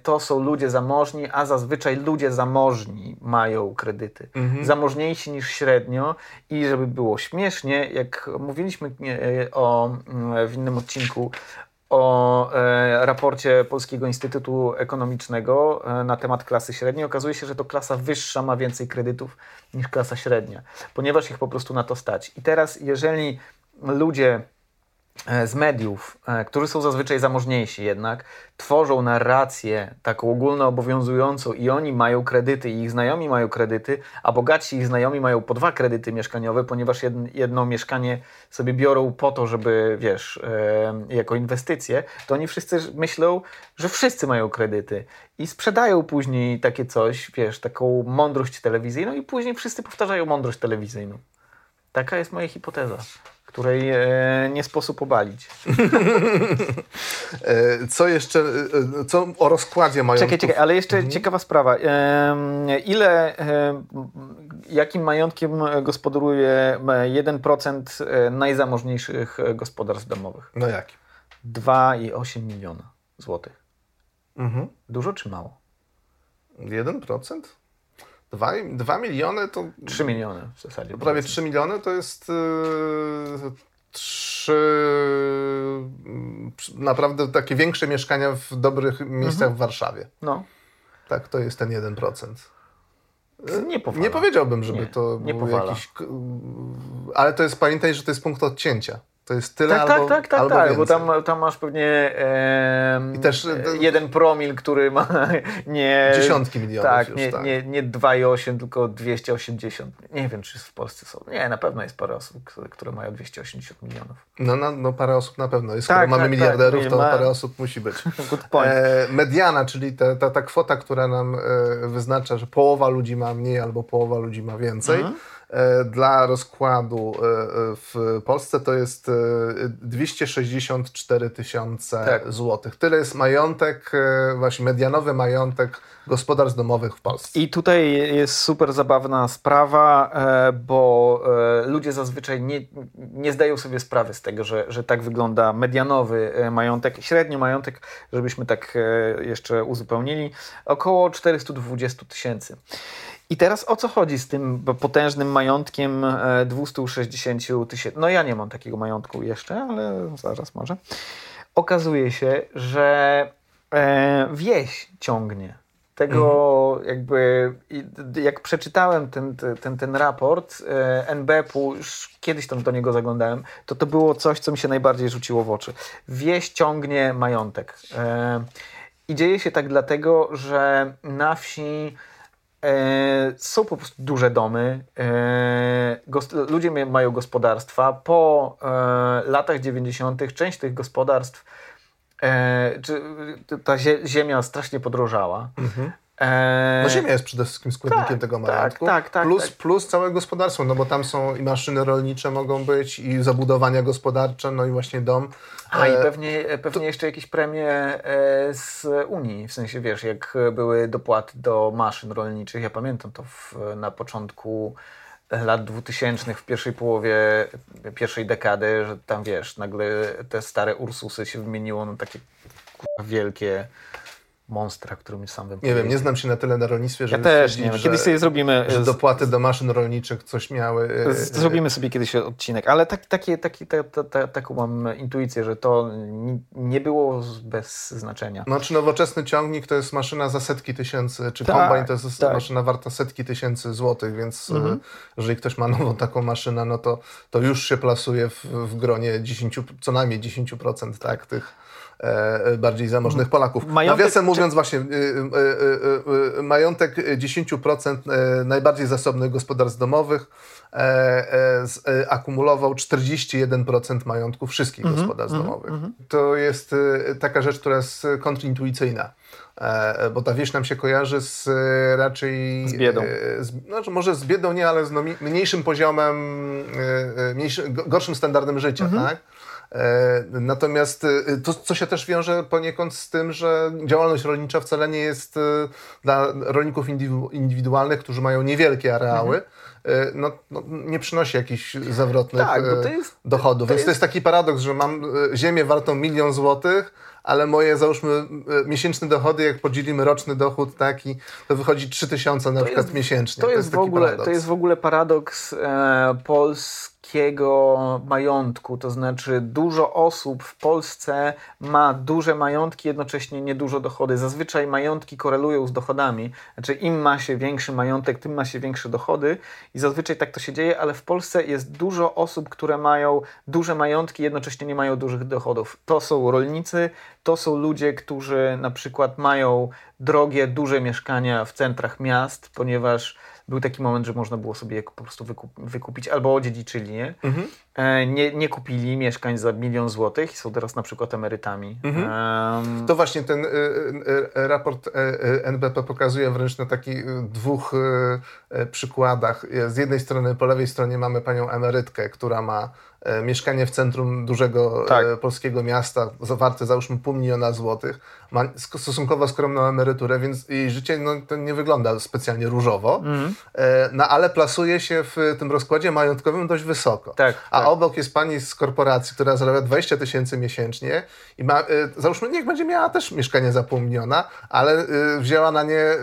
to są ludzie zamożni, a zazwyczaj ludzie zamożni mają kredyty. Mhm. Zamożniejsi niż średnio i żeby było śmiesznie, jak mówiliśmy o, w innym odcinku o e, raporcie Polskiego Instytutu Ekonomicznego e, na temat klasy średniej. Okazuje się, że to klasa wyższa ma więcej kredytów niż klasa średnia, ponieważ ich po prostu na to stać. I teraz, jeżeli ludzie z mediów, e, którzy są zazwyczaj zamożniejsi jednak, tworzą narrację taką ogólnoobowiązującą i oni mają kredyty i ich znajomi mają kredyty, a bogaci ich znajomi mają po dwa kredyty mieszkaniowe, ponieważ jedno mieszkanie sobie biorą po to, żeby, wiesz, e, jako inwestycje, to oni wszyscy myślą, że wszyscy mają kredyty i sprzedają później takie coś, wiesz, taką mądrość telewizyjną i później wszyscy powtarzają mądrość telewizyjną. Taka jest moja hipoteza której e, nie sposób obalić. [laughs] E, co jeszcze, e, co o rozkładzie mają? Czekaj, czekaj, ale jeszcze mhm. ciekawa sprawa. Ile, jakim majątkiem gospodaruje 1% najzamożniejszych gospodarstw domowych? No jaki? 2,8 miliona złotych. Mhm. Dużo czy mało? 1%? 2, 2 miliony to. 3 miliony w zasadzie. Prawie 3 miliony to jest. Yy, 3 yy, naprawdę takie większe mieszkania w dobrych miejscach mhm. w Warszawie. No. Tak, to jest ten 1%. Nie, powala. nie powiedziałbym, żeby nie, to nie był jakiś. Ale to jest, pamiętaj, że to jest punkt odcięcia. To jest tyle tak, albo, tak, tak, tak, albo tak, więcej. bo tam, tam masz pewnie e, I też, e, jeden promil, który ma [laughs] nie... Dziesiątki milionów tak, już, nie, tak. Nie, nie 2,8, tylko 280. Nie wiem, czy w Polsce są. Nie, na pewno jest parę osób, które, które mają 280 milionów. No, no, no parę osób na pewno. Jest, Tak, Skoro mamy tak, miliarderów, tak, to ma- parę osób musi być. [laughs] Good point. E, mediana, czyli ta, ta, ta kwota, która nam e, wyznacza, że połowa ludzi ma mniej albo połowa ludzi ma więcej. Mhm. E, dla rozkładu e, e, w Polsce to jest e, 264 tysiące Tak. złotych. Tyle jest majątek, właśnie medianowy majątek gospodarstw domowych w Polsce. I tutaj jest super zabawna sprawa, bo ludzie zazwyczaj nie, nie zdają sobie sprawy z tego, że, że tak wygląda medianowy majątek, średnio majątek, żebyśmy tak jeszcze uzupełnili, około 420 tysięcy. I teraz o co chodzi z tym potężnym majątkiem e, 260 tysięcy? No ja nie mam takiego majątku jeszcze, ale zaraz może. Okazuje się, że e, wieś ciągnie. Tego jakby, i- d- jak przeczytałem ten, ten, ten raport e, NBP-u, już kiedyś tam do niego zaglądałem, to to było coś, co mi się najbardziej rzuciło w oczy. Wieś ciągnie majątek. E, I dzieje się tak dlatego, że na wsi E, są po prostu duże domy. E, gos- ludzie mają gospodarstwa. Po e, latach 90. część tych gospodarstw, e, czy, ta zie- ziemia strasznie podrożała. E, No ziemia jest przede wszystkim składnikiem tak, tego tak, majątku. tak, tak, plus, tak. plus całe gospodarstwo, no bo tam są i maszyny rolnicze mogą być, i zabudowania gospodarcze, no i właśnie dom. A i E, pewnie, pewnie jeszcze jakieś premie e, z Unii, w sensie wiesz, jak były dopłaty do maszyn rolniczych. Ja pamiętam to w, na początku lat 2000, w pierwszej połowie pierwszej dekady, że tam wiesz, nagle te stare Ursusy się wymieniło na takie wielkie monstra, którymi sam bym Nie wiem, nie znam się na tyle na rolnictwie, Ja żeby też nie wiem. że- Kiedyś sobie zrobimy. że dopłaty do maszyn rolniczych coś miały. e, Zrobimy sobie kiedyś odcinek, ale tak, takie, taki, ta, ta, ta, taką mam intuicję, że to ni- nie było bez znaczenia. No, czy nowoczesny ciągnik to jest maszyna za setki tysięcy, czy Tak, kombajn to jest tak. maszyna warta setki tysięcy złotych, więc Mhm. e, jeżeli ktoś ma nową taką maszynę, no to, to już się plasuje w, w gronie 10, co najmniej 10% tak, tych bardziej zamożnych Polaków. Majątek- Nawiasem mówiąc właśnie, y, y, y, majątek 10% e, najbardziej zasobnych gospodarstw domowych e, e, e, akumulował 41% majątku wszystkich Mhm, gospodarstw domowych. To jest e, taka rzecz, która jest kontrintuicyjna. E, bo ta wieś nam się kojarzy z e, raczej... Z biedą. e, Z, znaczy może z biedą nie, ale z no, mniejszym poziomem, e, e, mniejszy, go- gorszym standardem życia, Mhm. tak? E, Natomiast e, to, co się też wiąże poniekąd z tym, że działalność rolnicza wcale nie jest e, dla rolników indywidu- indywidualnych, którzy mają niewielkie areały, e, no, no, nie przynosi jakichś zawrotnych. Tak, e, to jest- dochodów. to Więc to jest taki paradoks, że mam e, ziemię wartą milion złotych, ale moje, załóżmy, e, miesięczne dochody, jak podzielimy roczny dochód taki, to wychodzi 3000 na przykład jest- miesięcznie. To jest, w ogóle, paradoks. to jest w ogóle paradoks e, polskiego majątku. To znaczy, dużo osób w Polsce ma duże majątki, jednocześnie niedużo dochody. Zazwyczaj majątki korelują z dochodami. Znaczy, im ma się większy majątek, tym ma się większe dochody. I zazwyczaj tak to się dzieje, ale w Polsce jest dużo osób, które mają duże majątki, jednocześnie nie mają dużych dochodów. To są rolnicy, to są ludzie, którzy na przykład mają drogie, duże mieszkania w centrach miast, ponieważ był taki moment, że można było sobie je po prostu wykup, wykupić albo odziedziczyli, nie? E, nie? Nie kupili mieszkań za milion złotych i są teraz na przykład emerytami. Em, To właśnie ten y, y, raport y, NBP pokazuje wręcz na takich dwóch y, y, przykładach. Z jednej strony, po lewej stronie mamy panią emerytkę, która ma y, mieszkanie w centrum dużego Tak. y, polskiego miasta, zawarte załóżmy pół miliona złotych, ma stosunkowo skromną emeryturę, więc jej życie no, to nie wygląda specjalnie różowo, Mhm. E, no ale plasuje się w tym rozkładzie majątkowym dość wysoko. Tak, A tak. Obok jest pani z korporacji, która zarabia 20 tysięcy miesięcznie i ma, y, załóżmy, niech będzie miała też mieszkanie za pół miliona, ale y, wzięła na nie y,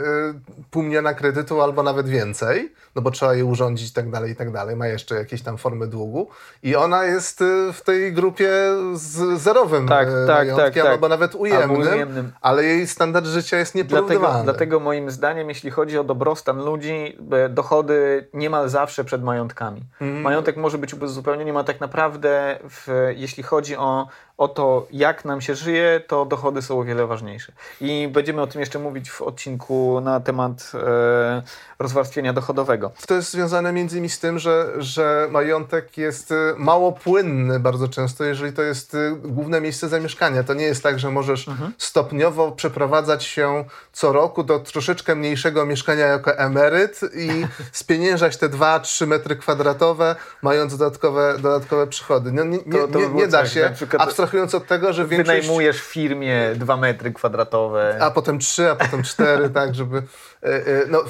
pół miliona kredytu albo nawet więcej, no bo trzeba je urządzić i tak dalej, i tak dalej. Ma jeszcze jakieś tam formy długu i ona jest w tej grupie z zerowym Tak, y, tak, majątkiem, tak, tak. albo nawet ujemnym, Albo ujemnym. ale jej standard życia jest Dlatego, nieporównywalny. dlatego moim zdaniem, jeśli chodzi o dobrostan ludzi, e, dochody niemal zawsze przed majątkami. Mhm. Majątek może być uzupełnieniem a tak naprawdę w, jeśli chodzi o, o to, jak nam się żyje, to dochody są o wiele ważniejsze. I będziemy o tym jeszcze mówić w odcinku na temat e, rozwarstwienia dochodowego. To jest związane między innymi z tym, że, że majątek jest e, mało płynny bardzo często, jeżeli to jest e, główne miejsce zamieszkania. To nie jest tak, że możesz mhm. stopniowo przeprowadzać się co roku do troszeczkę mniejszego mieszkania jako emeryt i [laughs] spieniężać te 2-3 metry kwadratowe, mając dodatkowe, dodatkowe przychody. No, nie, nie, to, to nie, nie da się, abstrahując od tego, że większość... Wynajmujesz firmie 2 metry kwadratowe. A potem 3, a potem 4, tak, żeby... E, e, no,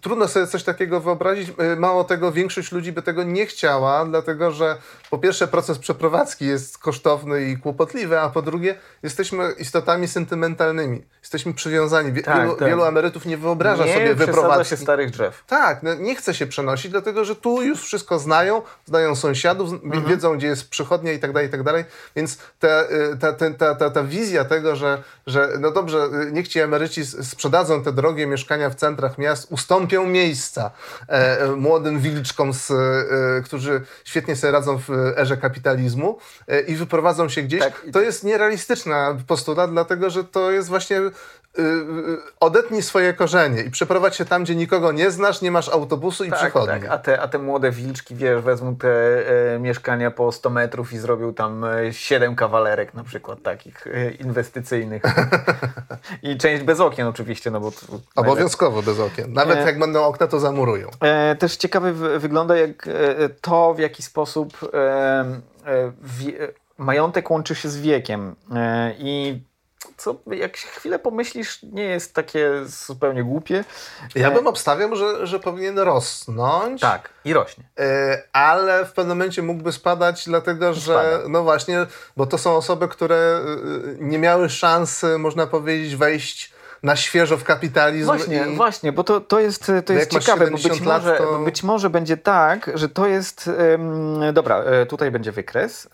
trudno sobie coś takiego wyobrazić. E, mało tego, większość ludzi by tego nie chciała, dlatego że po pierwsze proces przeprowadzki jest kosztowny i kłopotliwy, a po drugie jesteśmy istotami sentymentalnymi. Jesteśmy przywiązani. Tak, wielu, tak. wielu emerytów nie wyobraża nie sobie wyprowadzki. się starych drzew. Tak, no, nie chce się przenosić, dlatego że tu już wszystko znają, znają sąsiadów, mhm. wiedzą, gdzie jest przychodnia i tak dalej, i tak dalej. Więc ta, ta, ta, ta, ta wizja tego, że, że no dobrze, niech ci emeryci sprzedadzą te drogie mieszkania w centrach miast, ustąpią miejsca e, młodym wilczkom, z, e, którzy świetnie sobie radzą w erze kapitalizmu e, i wyprowadzą się gdzieś. Tak. To jest nierealistyczna postulat, dlatego że to jest właśnie odetnij swoje korzenie i przeprowadź się tam, gdzie nikogo nie znasz, nie masz autobusu i tak, przychodni. Tak. A, te, a te młode wilczki, wiesz, wezmą te e, mieszkania po 100 metrów i zrobią tam e, 7 kawalerek na przykład takich e, inwestycyjnych. [laughs] I część bez okien oczywiście, no bo... Obowiązkowo bez okien. Nawet e, jak będą okna, to zamurują. E, też ciekawe wygląda jak e, to, w jaki sposób majątek łączy się z wiekiem. I co jak się chwilę pomyślisz, nie jest takie zupełnie głupie. Ja bym obstawiał, że, że powinien rosnąć. Tak, i rośnie. E, ale w pewnym momencie mógłby spadać, dlatego że, Spada. no właśnie, bo to są osoby, które e, nie miały szansy, można powiedzieć, wejść na świeżo w kapitalizm. Właśnie, i... właśnie, bo to, to jest, to jest ciekawe, bo być, lat, może, to... być może będzie tak, że to jest. Dobra, e, tutaj będzie wykres.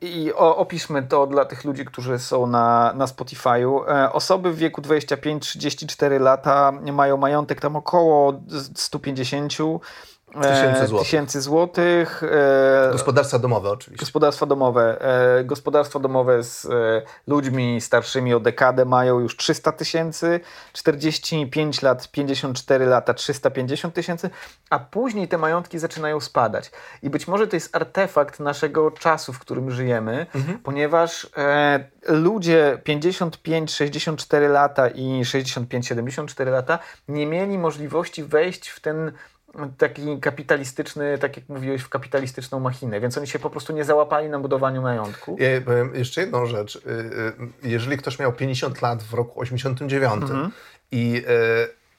I o, opiszmy to dla tych ludzi, którzy są na, na Spotify'u. E, osoby w wieku 25-34 lata mają majątek tam około 150 Tysięcy złotych. Tysięcy złotych. E, gospodarstwa domowe oczywiście. Gospodarstwa domowe. E, gospodarstwa domowe z e, ludźmi starszymi o dekadę mają już 300 tysięcy, 45 lat, 54 lata, 350 tysięcy, a później te majątki zaczynają spadać. I być może to jest artefakt naszego czasu, w którym żyjemy, mhm. ponieważ e, ludzie 55-64 lata i 65-74 lata nie mieli możliwości wejść w ten taki kapitalistyczny, tak jak mówiłeś, w kapitalistyczną machinę, więc oni się po prostu nie załapali na budowaniu majątku. Ja powiem jeszcze jedną rzecz. Y, y, jeżeli ktoś miał 50 lat w roku 89 mhm. i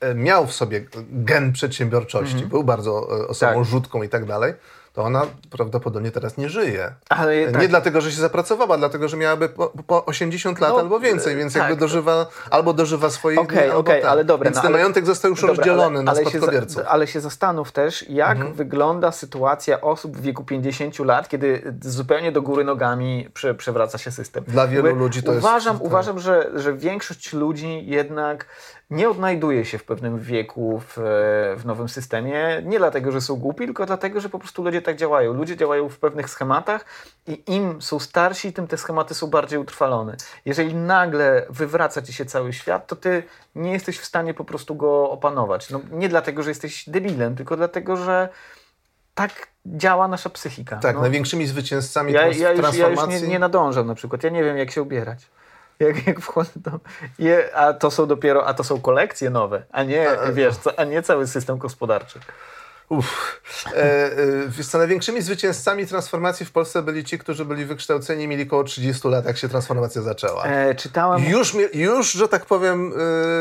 y, miał w sobie gen przedsiębiorczości, mhm. był bardzo osobą tak. rzutką i tak dalej, to ona prawdopodobnie teraz nie żyje. Ale nie tak. dlatego, że się zapracowała, dlatego, że miałaby po, po 80 lat no, albo więcej, więc tak. jakby dożywa, albo dożywa swoich okay, dni, okay, tak. ale dobra, Więc no, ten ale, majątek został już dobra, rozdzielony ale, na ale spadkobierców. Się ale się zastanów też, jak mhm. wygląda sytuacja osób w wieku 50 lat, kiedy zupełnie do góry nogami prze, przewraca się system. Dla wielu jakby ludzi to uważam, jest... Uważam, że, że większość ludzi jednak nie odnajduje się w pewnym wieku w, w nowym systemie. Nie dlatego, że są głupi, tylko dlatego, że po prostu ludzie tak działają. Ludzie działają w pewnych schematach i im są starsi, tym te schematy są bardziej utrwalone. Jeżeli nagle wywraca ci się cały świat, to ty nie jesteś w stanie po prostu go opanować. No, nie dlatego, że jesteś debilem, tylko dlatego, że tak działa nasza psychika. Tak, no. największymi zwycięzcami ja, ja już, transformacji... Ja już nie, nie nadążam na przykład. Ja nie wiem, jak się ubierać jak, jak wchodzę to, je, a to są dopiero, a to są kolekcje nowe, a nie, a, wiesz, co, a nie cały system gospodarczy. Uff. E, e, co, największymi zwycięzcami transformacji w Polsce byli ci, którzy byli wykształceni mieli około 30 lat, jak się transformacja zaczęła. E, czytałem... Już, już, że tak powiem,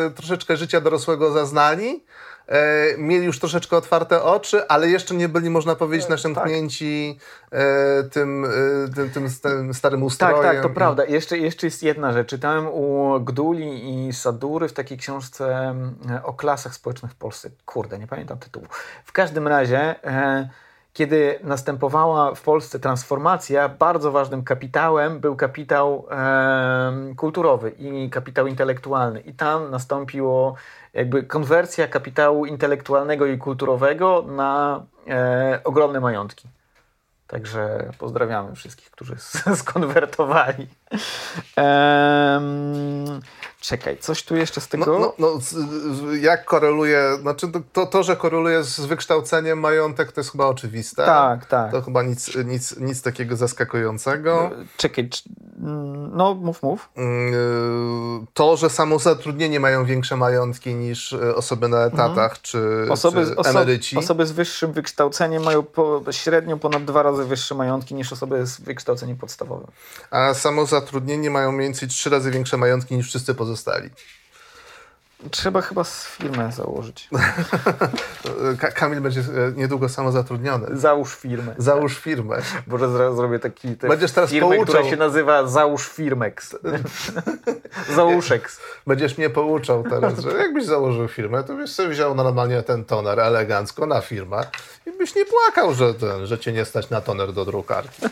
e, troszeczkę życia dorosłego zaznali, e, mieli już troszeczkę otwarte oczy, ale jeszcze nie byli, można powiedzieć, e, nasiąknięci e, tym, e, tym, tym, tym, starym ustrojem. Tak, tak, to prawda. Jeszcze, jeszcze jest jedna rzecz. Czytałem u Gduli i Sadury w takiej książce e, o klasach społecznych w Polsce. Kurde, nie pamiętam tytułu. W każdym razie... E, kiedy następowała w Polsce transformacja, bardzo ważnym kapitałem był kapitał e, kulturowy i kapitał intelektualny. I tam nastąpiło jakby konwersja kapitału intelektualnego i kulturowego na e, ogromne majątki. Także pozdrawiamy wszystkich, którzy [laughs] skonwertowali. Um, czekaj, coś tu jeszcze z tego. No, no, no jak koreluje, znaczy to, to, że koreluje z wykształceniem majątek, to jest chyba oczywiste. Tak, tak. To chyba nic, nic, nic takiego zaskakującego. Czekaj, no mów, mów. Mm, to, że samozatrudnieni mają większe majątki niż e, osoby na etatach, mhm. czy, osoby, czy emeryci. osoby z wyższym wykształceniem mają po, średnio ponad dwa razy wyższe majątki niż osoby z wykształceniem podstawowym. A samozatrudnieni mają mniej więcej trzy razy większe majątki niż wszyscy pozostali. Trzeba chyba firmę założyć. [laughs] Kamil będzie e, niedługo samozatrudniony. Załóż firmę. Załóż firmę. [laughs] Może zaraz zrobię taki te Będziesz teraz firmę, pouczał. która się nazywa Załóż Firmex. [laughs] Załóżeks. Będziesz mnie pouczał teraz, że jakbyś założył firmę, to byś sobie wziął normalnie ten toner elegancko na firmę i byś nie płakał, że, ten, że cię nie stać na toner do drukarki.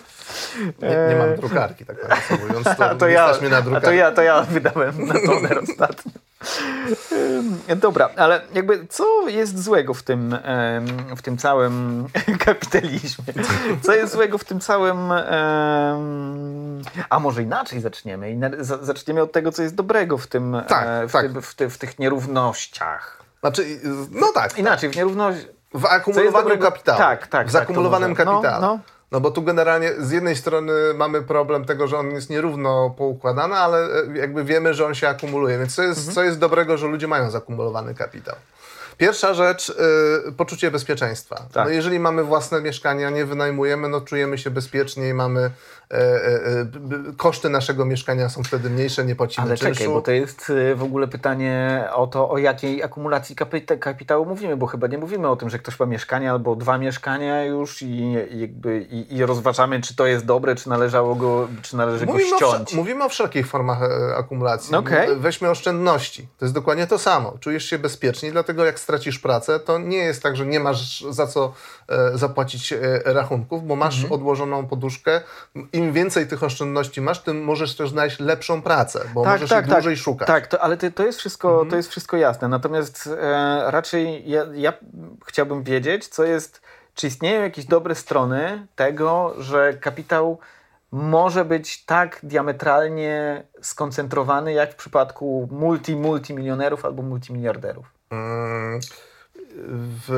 Nie, nie mam drukarki, tak mówiąc. To, to ja, a to ja, to ja wydałem na toner ostatnio. Dobra, ale jakby co jest złego w tym, w tym całym [laughs] kapitalizmie? Co jest złego w tym całym... A może inaczej zaczniemy? Zaczniemy od tego, co jest dobrego w tym, tak, e, w, tak. Tym, w, ty, w tych nierównościach. Znaczy, no tak. Inaczej, w nierówności... W akumulowaniu kapitału. Tak, tak. W zakumulowanym tak, kapitale. No, no. No bo tu generalnie z jednej strony mamy problem tego, że on jest nierówno poukładany, ale e, jakby wiemy, że on się akumuluje. Więc co jest, mhm. co jest dobrego, że ludzie mają zakumulowany kapitał? Pierwsza rzecz, y, poczucie bezpieczeństwa. Tak. No jeżeli mamy własne mieszkania, nie wynajmujemy, no czujemy się bezpieczniej, mamy E, e, e, koszty naszego mieszkania są wtedy mniejsze, nie płacimy Ale czynszu. czekaj, bo to jest w ogóle pytanie o to, o jakiej akumulacji kapita kapitału mówimy, bo chyba nie mówimy o tym, że ktoś ma mieszkanie albo dwa mieszkania już i, jakby, i, i rozważamy, czy to jest dobre, czy należało go, czy należy mówimy go ściąć. O, mówimy o wszelkich formach akumulacji. Okay. Weźmy oszczędności. To jest dokładnie to samo. Czujesz się bezpiecznie, dlatego jak stracisz pracę, to nie jest tak, że nie masz za co zapłacić rachunków, bo masz mhm. odłożoną poduszkę im więcej tych oszczędności masz, tym możesz też znaleźć lepszą pracę, bo tak, możesz tak, dłużej tak, szukać. Tak, to, ale to, to, jest wszystko, mhm. to jest wszystko jasne. Natomiast e, raczej ja, ja chciałbym wiedzieć, co jest, czy istnieją jakieś dobre strony tego, że kapitał może być tak diametralnie skoncentrowany, jak w przypadku multi, multimilionerów albo multimiliarderów? Mm, w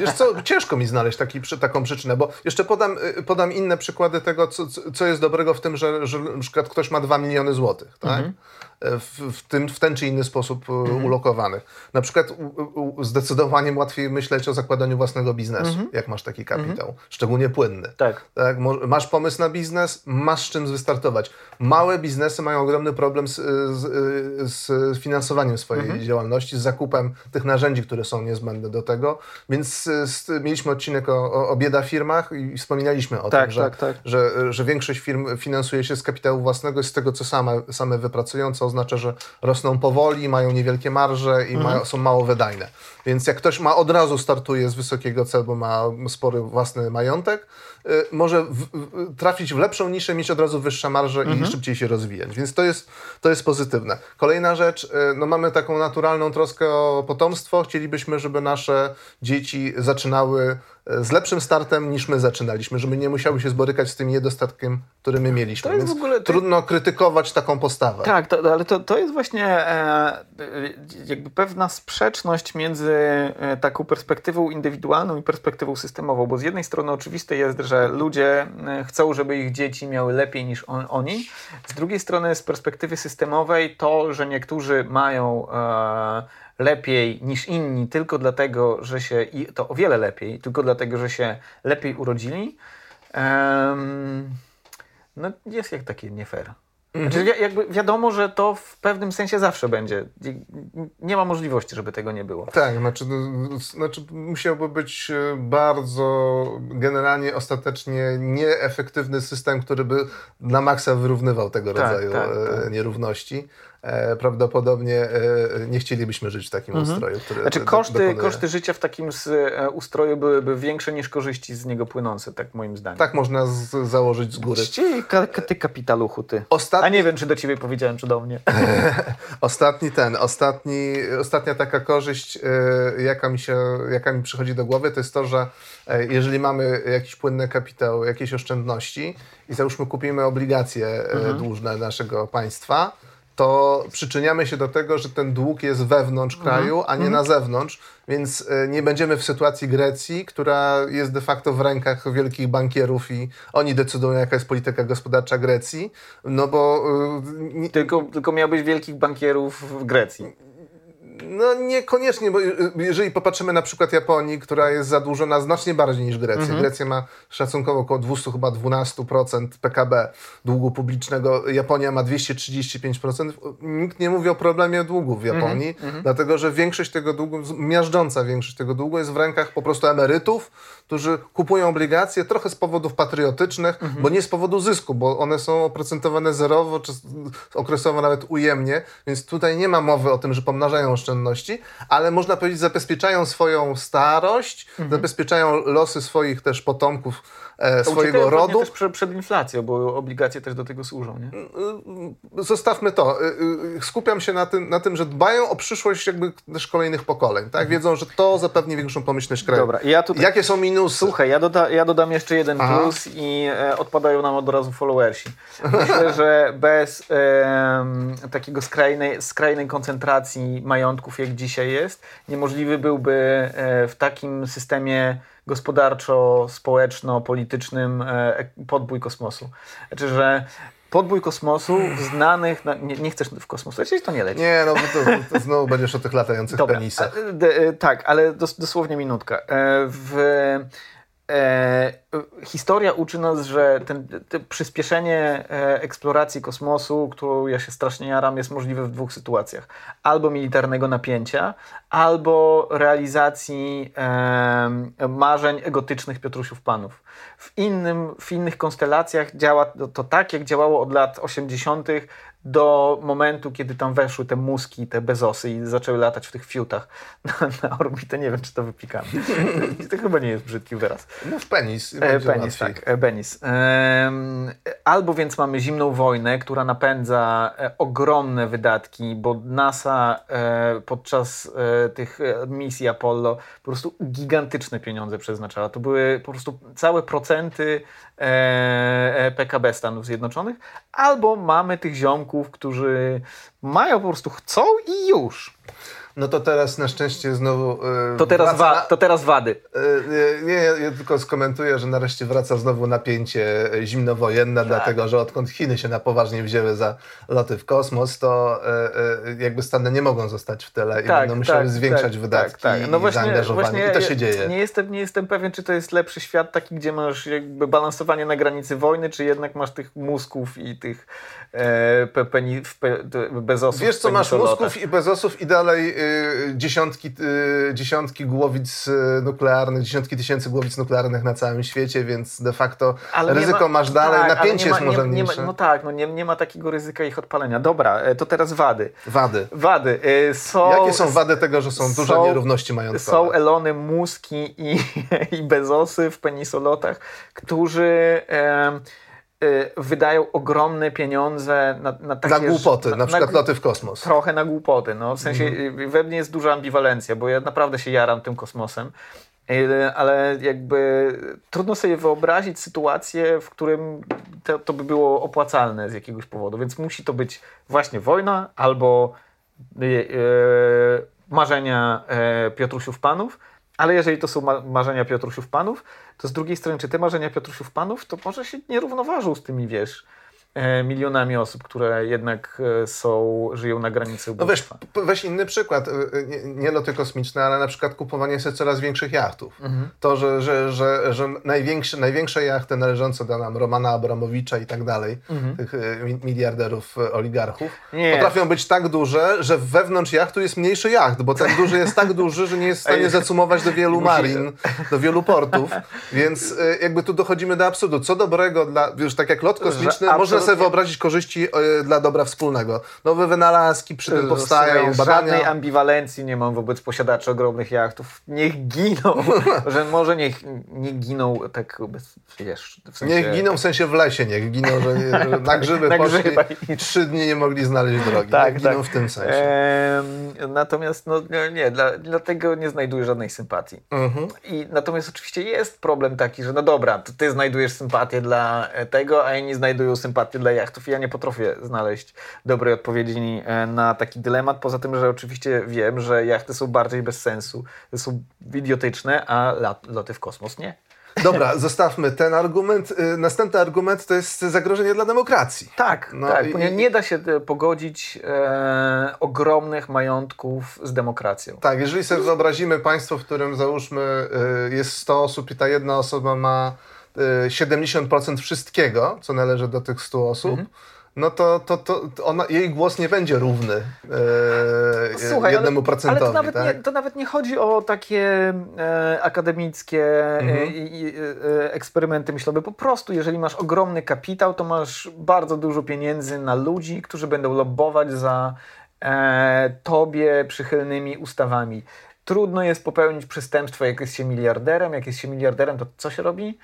Wiesz co, ciężko mi znaleźć taki, taką przyczynę, bo jeszcze podam, y, podam inne przykłady tego, co, co jest dobrego w tym, że, że na przykład ktoś ma 2 miliony złotych, tak? Mhm w, w, tym, w ten czy inny sposób e, mhm. ulokowanych. Na przykład u, u, zdecydowanie łatwiej myśleć o zakładaniu własnego biznesu, mhm. jak masz taki kapitał, mhm. szczególnie płynny. Tak. tak. Masz pomysł na biznes, masz z czym wystartować. Małe biznesy mają ogromny problem z, z, z finansowaniem swojej mhm. działalności, z zakupem tych narzędzi, które są niezbędne do tego, więc z, mieliśmy odcinek o, o bieda firmach i wspominaliśmy o tak, tym, że, tak, tak. Że, że większość firm finansuje się z kapitału własnego, z tego, co same, same wypracują, co oznacza, że rosną powoli, mają niewielkie marże i mhm. mają, są mało wydajne. Więc jak ktoś ma od razu startuje z wysokiego celu, bo ma spory własny majątek, y, może w, w, trafić w lepszą niszę, mieć od razu wyższe marże mhm. i szybciej się rozwijać. Więc to jest, to jest pozytywne. Kolejna rzecz, y, no mamy taką naturalną troskę o potomstwo. Chcielibyśmy, żeby nasze dzieci zaczynały z lepszym startem niż my zaczynaliśmy, żeby nie musiały się zborykać z tym niedostatkiem, który my mieliśmy. To jest Więc w ogóle, to... trudno krytykować taką postawę. Tak, to, ale to, to jest właśnie e, jakby pewna sprzeczność między e, taką perspektywą indywidualną i perspektywą systemową, bo z jednej strony oczywiste jest, że ludzie e, chcą, żeby ich dzieci miały lepiej niż on, oni, z drugiej strony z perspektywy systemowej to, że niektórzy mają e, lepiej niż inni tylko dlatego, że się, i to o wiele lepiej, tylko dlatego, że się lepiej urodzili, um, no jest jak takie nie fair. Znaczy, wi jakby wiadomo, że to w pewnym sensie zawsze będzie. Nie ma możliwości, żeby tego nie było. Tak, znaczy, no, znaczy musiałby być e, bardzo generalnie ostatecznie nieefektywny system, który by na maksa wyrównywał tego tak, rodzaju tak, tak. nierówności. E, prawdopodobnie e, nie chcielibyśmy żyć w takim mhm. ustroju. Który znaczy koszty, koszty życia w takim e, ustroju byłyby większe niż korzyści z niego płynące, tak moim zdaniem. Tak można z, założyć z góry. Ty, ty kapitaluchu, ty. Ostatni... A nie wiem, czy do ciebie powiedziałem, czy do mnie. [laughs] ostatni ten, ostatni, ostatnia taka korzyść, jaka, mi się, jaka mi przychodzi do głowy, to jest to, że jeżeli mamy jakiś płynny kapitał, jakieś oszczędności i załóżmy kupimy obligacje mhm. dłużne naszego państwa, to przyczyniamy się do tego, że ten dług jest wewnątrz mhm. kraju, a nie mhm. na zewnątrz, więc e, nie będziemy w sytuacji Grecji, która jest de facto w rękach wielkich bankierów i oni decydują, jaka jest polityka gospodarcza Grecji, no bo... E, tylko, tylko miałbyś wielkich bankierów w Grecji. No niekoniecznie, bo jeżeli popatrzymy na przykład Japonii, która jest zadłużona znacznie bardziej niż Grecja. Mhm. Grecja ma szacunkowo około 200 chyba 12% PKB długu publicznego. Japonia ma 235%. Nikt nie mówi o problemie długu w Japonii, mhm. mhm. dlatego że większość tego długu, miażdżąca większość tego długu jest w rękach po prostu emerytów, którzy kupują obligacje trochę z powodów patriotycznych, mhm. bo nie z powodu zysku, bo one są oprocentowane zerowo, czy okresowo nawet ujemnie, więc tutaj nie ma mowy o tym, że pomnażają oszczędności, ale można powiedzieć, zabezpieczają swoją starość, mhm. zabezpieczają losy swoich też potomków e, swojego rodu. też przed, przed, inflacją, bo obligacje też do tego służą. Nie? Y, y, zostawmy to. Y, skupiam się na tym, na tym, że dbają o przyszłość jakby też kolejnych pokoleń. Tak? Mhm. Wiedzą, że to zapewni większą pomyślność kraju. Dobra, ja tutaj... Jakie są minusy? Słuchaj, ja, doda, ja dodam jeszcze jeden Aha. plus i e, odpadają nam od razu followersi. Myślę, [laughs] że bez e, takiego skrajnej, skrajnej koncentracji majątków, jak dzisiaj jest, niemożliwy byłby e, w takim systemie gospodarczo-społeczno-politycznym e, podbój kosmosu. Znaczy, że podbój kosmosu w znanych... Na, nie, nie, chcesz w kosmos lecieć? To nie leci. Nie, no to, to znowu będziesz o tych latających Dobra, penisach. E, tak, ale dos, dosłownie minutka. E, w E, historia uczy nas, że ten, przyspieszenie e, eksploracji kosmosu, którą ja się strasznie jaram, jest możliwe w dwóch sytuacjach. Albo militarnego napięcia, albo realizacji e, marzeń egotycznych Piotrusiów Panów. W, innym, w innych konstelacjach działa to tak, jak działało od lat 80 do momentu, kiedy tam weszły te mózgi, te bezosy i zaczęły latać w tych fiutach [laughs] na, na orbitę. Nie wiem, czy to wypikamy. to chyba nie jest brzydki wyraz. No w penis. E, penis, tak. E, penis. E, albo więc mamy zimną wojnę, która napędza e, ogromne wydatki, bo NASA e, podczas e, tych misji Apollo po prostu gigantyczne pieniądze przeznaczała. To były po prostu całe procenty PKB Stanów Zjednoczonych. Albo mamy tych ziomków, którzy mają po prostu chcą i już. No to teraz na szczęście znowu. Yy, to, teraz wa- na... to teraz wady. Yy, nie, ja tylko skomentuję, że nareszcie wraca znowu napięcie zimnowojenne, tak. dlatego że odkąd Chiny się na poważnie wzięły za loty w kosmos, to yy, jakby Stany nie mogą zostać w tyle tak, i będą musiały tak, zwiększać tak, wydatki tak, tak. No właśnie, i zaangażowanie. Właśnie I to się dzieje. Nie jestem, nie jestem pewien, czy to jest lepszy świat taki, gdzie masz jakby balansowanie na granicy wojny, czy jednak masz tych mózgów i tych e, pe, peni, pe, bezosów. Wiesz co, masz mózgów i bezosów i dalej dziesiątki, y, dziesiątki głowic y, nuklearnych, dziesiątki tysięcy głowic nuklearnych na całym świecie, więc de facto ale ryzyko ma, masz dalej, tak, napięcie jest może nie, nie No tak, no nie, nie ma takiego ryzyka ich odpalenia. Dobra, e, to teraz wady. Wady. Wady. E, są, Jakie są wady tego, że są, są duże nierówności majątkowe? Są Elony Muski i, [laughs] i Bezosy w penisolotach, którzy... E, wydają ogromne pieniądze na, na takie... Na głupoty, na, na przykład na, loty w kosmos. Trochę na głupoty, no. W sensie mhm. we mnie jest duża ambiwalencja, bo ja naprawdę się jaram tym kosmosem, y, ale jakby trudno sobie wyobrazić sytuację, w którym to, to by było opłacalne z jakiegoś powodu, więc musi to być właśnie wojna albo yy, marzenia yy, Piotrusiów Panów, ale jeżeli to są ma marzenia Piotrusiów Panów, to z drugiej strony, czy te marzenia Piotrusiów Panów, to może się nie równoważą z tymi, wiesz, milionami osób, które jednak e, są, żyją na granicy ubóstwa. No weź, weź inny przykład, e, nie, nie loty kosmiczne, ale na przykład kupowanie sobie coraz większych jachtów. Mhm. To, że, że, że, że największe, największe jachty należące do nam Romana Abramowicza i tak dalej, mhm. tych miliarderów, oligarchów, nie. potrafią być tak duże, że wewnątrz jachtu jest mniejszy jacht, bo ten duży jest tak duży, że nie jest w stanie [laughs] zacumować do wielu marin, do wielu portów, [laughs] więc jakby tu dochodzimy do absurdu. Co dobrego dla, wiesz, tak jak lot kosmiczny, może Można sobie wyobrazić korzyści y, dla dobra wspólnego. Nowe wynalazki przy tym powstają, badania. Żadnej ambiwalencji nie mam wobec posiadaczy ogromnych jachtów. Niech giną. [laughs] że może niech nie giną tak wiesz, w sensie... Niech giną w sensie w lesie, niech giną, że, że [laughs] na grzyby na poszli i trzy dni nie mogli znaleźć drogi. Tak, niech giną tak. w tym sensie. Ehm, natomiast no, nie, dla, dlatego nie znajduję żadnej sympatii. Mhm. I natomiast oczywiście jest problem taki, że no dobra, ty znajdujesz sympatię dla tego, a inni znajdują sympatię dla jachtów i ja nie potrafię znaleźć dobrej odpowiedzi e, na taki dylemat, poza tym, że oczywiście wiem, że jachty są bardziej bez sensu, są idiotyczne, a loty w kosmos nie. Dobra, [laughs] zostawmy ten argument. Y, następny argument to jest zagrożenie dla demokracji. Tak, no tak. I, nie da się e, pogodzić e, ogromnych majątków z demokracją. Tak, jeżeli sobie wyobrazimy państwo, w którym załóżmy e, jest 100 osób i ta jedna osoba ma 70% wszystkiego, co należy do tych 100 osób, mhm no to, to, to ona, jej głos nie będzie równy e, Słuchaj, jednemu ale, procentowi. Ale to nawet, tak? nie, to nawet nie chodzi o takie e, akademickie e, mhm. e, eksperymenty myślowe. Po prostu, jeżeli masz ogromny kapitał, to masz bardzo dużo pieniędzy na ludzi, którzy będą lobbować za e, tobie przychylnymi ustawami. Trudno jest popełnić przestępstwo, jak jest się miliarderem. Jak jest się miliarderem, to co się robi?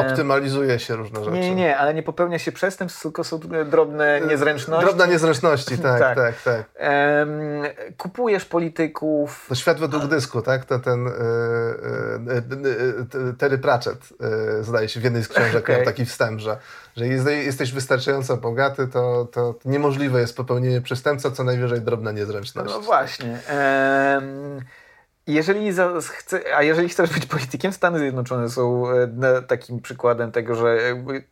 Optymalizuje się różne rzeczy. Nie, nie, ale nie popełnia się przestępstw, tylko są drobne e, niezręczności. Drobne niezręczności, [laughs] tak, tak, tak. tak. kupujesz polityków. To świat według dysku, tak? Ten, ten e, e, Terry Pratchett zdaje się w jednej z książek okay. miał taki wstęp, że, że jesteś wystarczająco bogaty, to, to niemożliwe jest popełnienie przestępstwa, co najwyżej drobna niezręczność. No właśnie. Jeżeli chce, a jeżeli chcesz być politykiem, Stany Zjednoczone są e, takim przykładem tego, że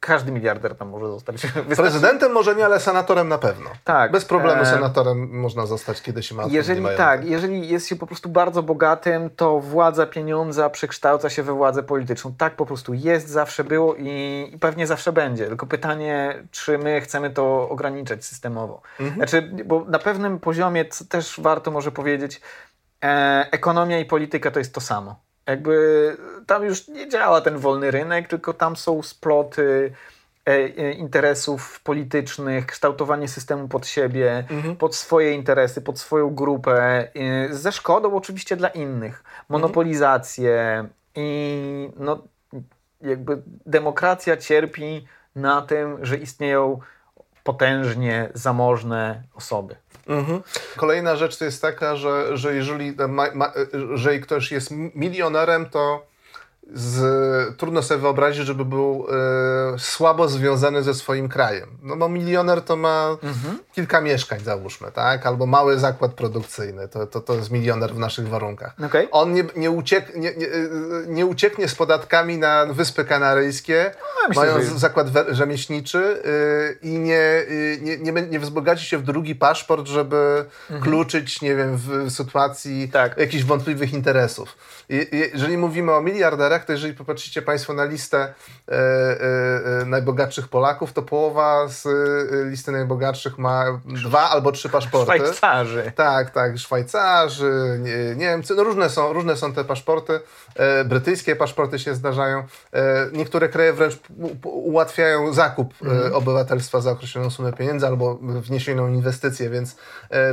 każdy miliarder tam może zostać. [laughs] Prezydentem może nie, ale senatorem na pewno. Tak. Bez problemu e... senatorem można zostać, kiedy się ma Jeżeli tak, jeżeli jest się po prostu bardzo bogatym, to władza pieniądza przekształca się we władzę polityczną. Tak po prostu jest, zawsze było i, i pewnie zawsze będzie. Tylko pytanie, czy my chcemy to ograniczać systemowo. Mhm. Znaczy, bo na pewnym poziomie, też warto może powiedzieć, ekonomia i polityka to jest to samo. Jakby tam już nie działa ten wolny rynek, tylko tam są sploty e, e, interesów politycznych, kształtowanie systemu pod siebie, mhm. pod swoje interesy, pod swoją grupę, e, ze szkodą oczywiście dla innych. Monopolizację i no, jakby demokracja cierpi na tym, że istnieją potężnie zamożne osoby. Mhm. Kolejna rzecz to jest taka, że, że jeżeli ma, ma, że ktoś jest milionerem, to z, trudno sobie wyobrazić, żeby był e, słabo związany ze swoim krajem. No bo milioner to ma mhm. kilka mieszkań, załóżmy, tak? Albo mały zakład produkcyjny. To, to, to jest milioner w naszych warunkach. Okay. On nie, nie, uciek, nie, nie, nie, ucieknie z podatkami na Wyspy Kanaryjskie, no, myślę, mając że... zakład rzemieślniczy yy, i nie, nie, nie, nie wzbogaci się w drugi paszport, żeby mhm. kluczyć, nie wiem, w sytuacji tak. jakichś wątpliwych interesów. Jeżeli mówimy o miliarderach, to jeżeli popatrzycie Państwo na listę e, e, e, najbogatszych Polaków, to połowa z listy najbogatszych ma dwa albo trzy paszporty. Szwajcarzy. Tak, tak, Szwajcarzy, nie, Niemcy, no różne są, różne są te paszporty. Brytyjskie paszporty się zdarzają. Niektóre kraje wręcz ułatwiają zakup mhm. obywatelstwa za określoną sumę pieniędzy albo wniesioną inwestycję, więc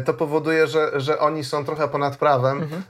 to powoduje, że, że oni są trochę ponad prawem. Mhm.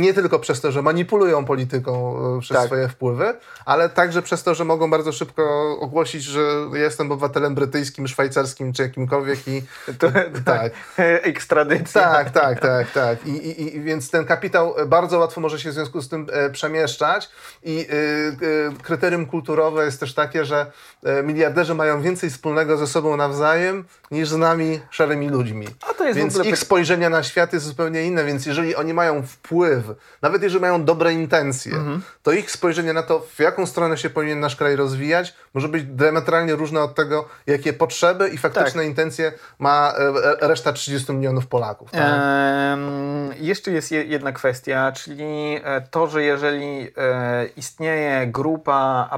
Nie tylko przez to, że manipulują polityką e, przez tak. swoje wpływy, ale także przez to, że mogą bardzo szybko ogłosić, że jestem obywatelem brytyjskim, szwajcarskim czy jakimkolwiek i [laughs] to, tak. [laughs] Ekstradycja. Tak, tak, tak, tak. I, i, I, więc ten kapitał bardzo łatwo może się w związku z tym e, przemieszczać i y, kryterium kulturowe jest też takie, że e, miliarderzy mają więcej wspólnego ze sobą nawzajem niż z nami szarymi ludźmi. A to jest więc ich spojrzenie na świat jest zupełnie inne, więc jeżeli oni mają wpływ, nawet jeżeli mają dobre intencje, mhm. to ich spojrzenie na to, w jaką stronę się powinien nasz kraj rozwijać, może być diametralnie różne od tego, jakie potrzeby i faktyczne tak. intencje ma e, reszta 30 milionów Polaków. Tak? Ehm, jeszcze jest jedna kwestia, czyli e, to, że jeżeli e, istnieje grupa,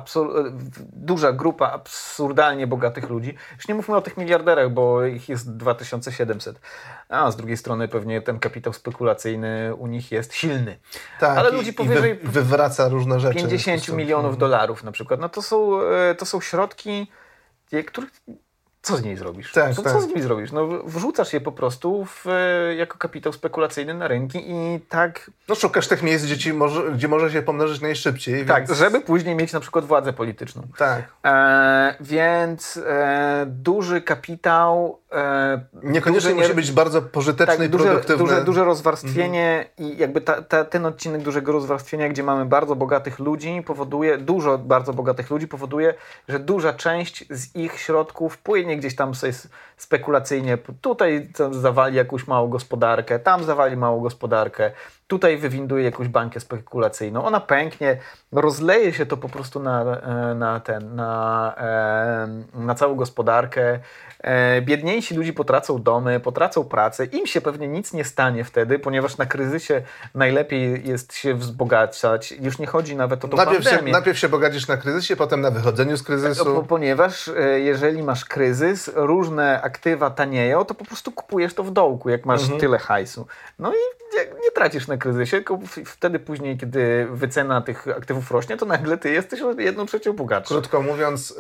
duża grupa absurdalnie bogatych ludzi, już nie mówmy o tych miliarderach, bo ich jest 2700, a z drugiej strony pewnie ten kapitał spekulacyjny u nich jest silny. Tak, Ale ludzi powyżej wy, wywraca różne rzeczy. 50 milionów dolarów na przykład. No to są, e, to są środki których co z niej zrobisz? Tak, co, tak. co z nimi zrobisz? No, wrzucasz je po prostu w, e, jako kapitał spekulacyjny na rynki i tak... No szukasz tych miejsc, gdzie, ci może, gdzie może się pomnożyć najszybciej. Tak, więc... żeby później mieć na przykład władzę polityczną. Tak. E, więc e, duży kapitał... E, Niekoniecznie duży, musi być bardzo pożyteczny tak, i duże, produktywny. Duże, duże rozwarstwienie mhm. i jakby ta, ta, ten odcinek dużego rozwarstwienia, gdzie mamy bardzo bogatych ludzi, powoduje, dużo bardzo bogatych ludzi powoduje, że duża część z ich środków płynie gdzieś tam sobie spekulacyjnie, tutaj zawali jakąś małą gospodarkę, tam zawali małą gospodarkę, tutaj wywinduje jakąś bankę spekulacyjną, ona pęknie, rozleje się to po prostu na, e, na ten, na, e, na całą gospodarkę. E, biedniejsi ludzie potracą domy, potracą pracę, im się pewnie nic nie stanie wtedy, ponieważ na kryzysie najlepiej jest się wzbogacać. Już nie chodzi nawet o to najpierw się, najpierw się bogacisz na kryzysie, potem na wychodzeniu z kryzysu. Ponieważ jeżeli masz kryzys, różne aktywa tanieją, to po prostu kupujesz to w dołku, jak masz mhm. tyle hajsu. No i nie tracisz na kryzysie, tylko wtedy później, kiedy wycena tych aktywów rośnie, to nagle ty jesteś jedną trzecią bogatszy. Krótko mówiąc,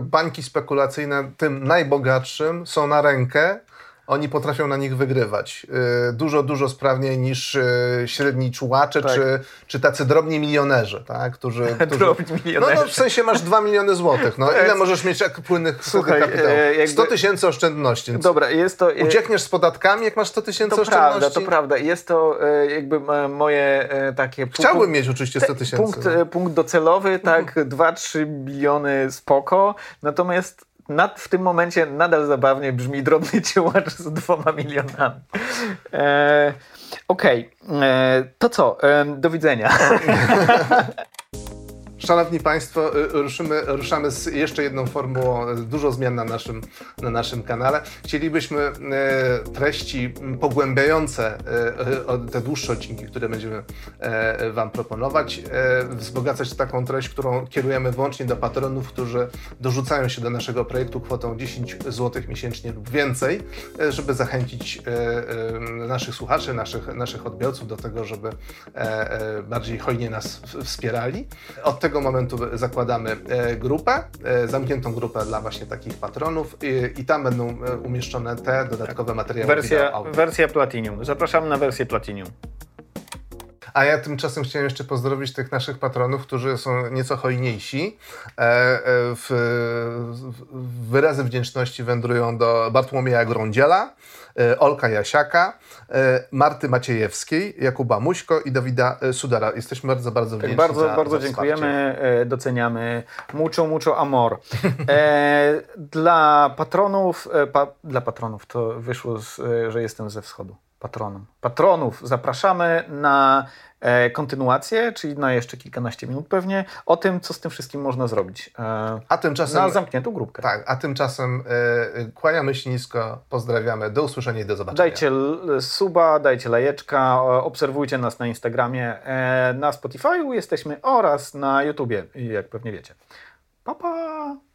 banki spekulacyjne tym najbogatszym są na rękę oni potrafią na nich wygrywać. Y, dużo, dużo sprawniej niż y, średni czułacze, tak. czy, czy tacy drobni milionerzy, tak? którzy... [laughs] którzy drobni milionerzy. No, no, w sensie masz 2 miliony złotych. No, ile możesz mieć jak płynnych Słuchaj, kapitałów? E, jakby... 100 tysięcy oszczędności. Dobra, jest to... E, Uciekniesz z podatkami, jak masz 100 tysięcy oszczędności? Prawda, to prawda. Jest to e, jakby moje takie... Chciałbym punkt, mieć oczywiście 100 tysięcy. Punkt, no. punkt docelowy, tak, 2-3 mhm. biliony spoko, natomiast nad, w tym momencie nadal zabawnie brzmi drobny ciułacz z dwoma milionami. E, Okej, okay. E, to co? E, do widzenia. [laughs] Szanowni Państwo, y, ruszymy, ruszamy z jeszcze jedną formułą, dużo zmian na naszym, na naszym kanale. Chcielibyśmy e, treści pogłębiające e, te dłuższe odcinki, które będziemy Wam proponować, wzbogacać taką treść, którą kierujemy wyłącznie do patronów, którzy dorzucają się do naszego projektu kwotą 10 zł miesięcznie lub więcej, żeby zachęcić naszych słuchaczy, naszych, naszych odbiorców do tego, żeby bardziej hojnie nas wspierali. Od tego momentu zakładamy e, grupę, e, zamkniętą grupę dla właśnie takich patronów i, i tam będą e, umieszczone te dodatkowe materiały. Wersja, wersja Platinum. Zapraszamy na wersję Platinum. A ja tymczasem chciałem jeszcze pozdrowić tych naszych patronów, którzy są nieco hojniejsi. W, wyrazy wdzięczności wędrują do Bartłomieja Grądziela, Olka Jasiaka, Marty Maciejewskiej, Jakuba Muśko i Dawida e, Sudara. Jesteśmy bardzo, bardzo tak, wdzięczni Bardzo, za, bardzo za dziękujemy, e, doceniamy. Mucho, mucho amor. E, [laughs] dla patronów, pa, dla patronów to wyszło, z, że jestem ze wschodu. Patronom. Patronów zapraszamy na e, kontynuację, czyli na jeszcze kilkanaście minut pewnie, o tym, co z tym wszystkim można zrobić. E, a tymczasem, na zamkniętą grupkę. Tak, a tymczasem e, kłaniamy się nisko, pozdrawiamy, do usłyszenia i do zobaczenia. Dajcie suba, dajcie lajeczka, obserwujcie nas na Instagramie, e, na Spotify'u jesteśmy oraz na YouTubie, jak pewnie wiecie. Pa, pa!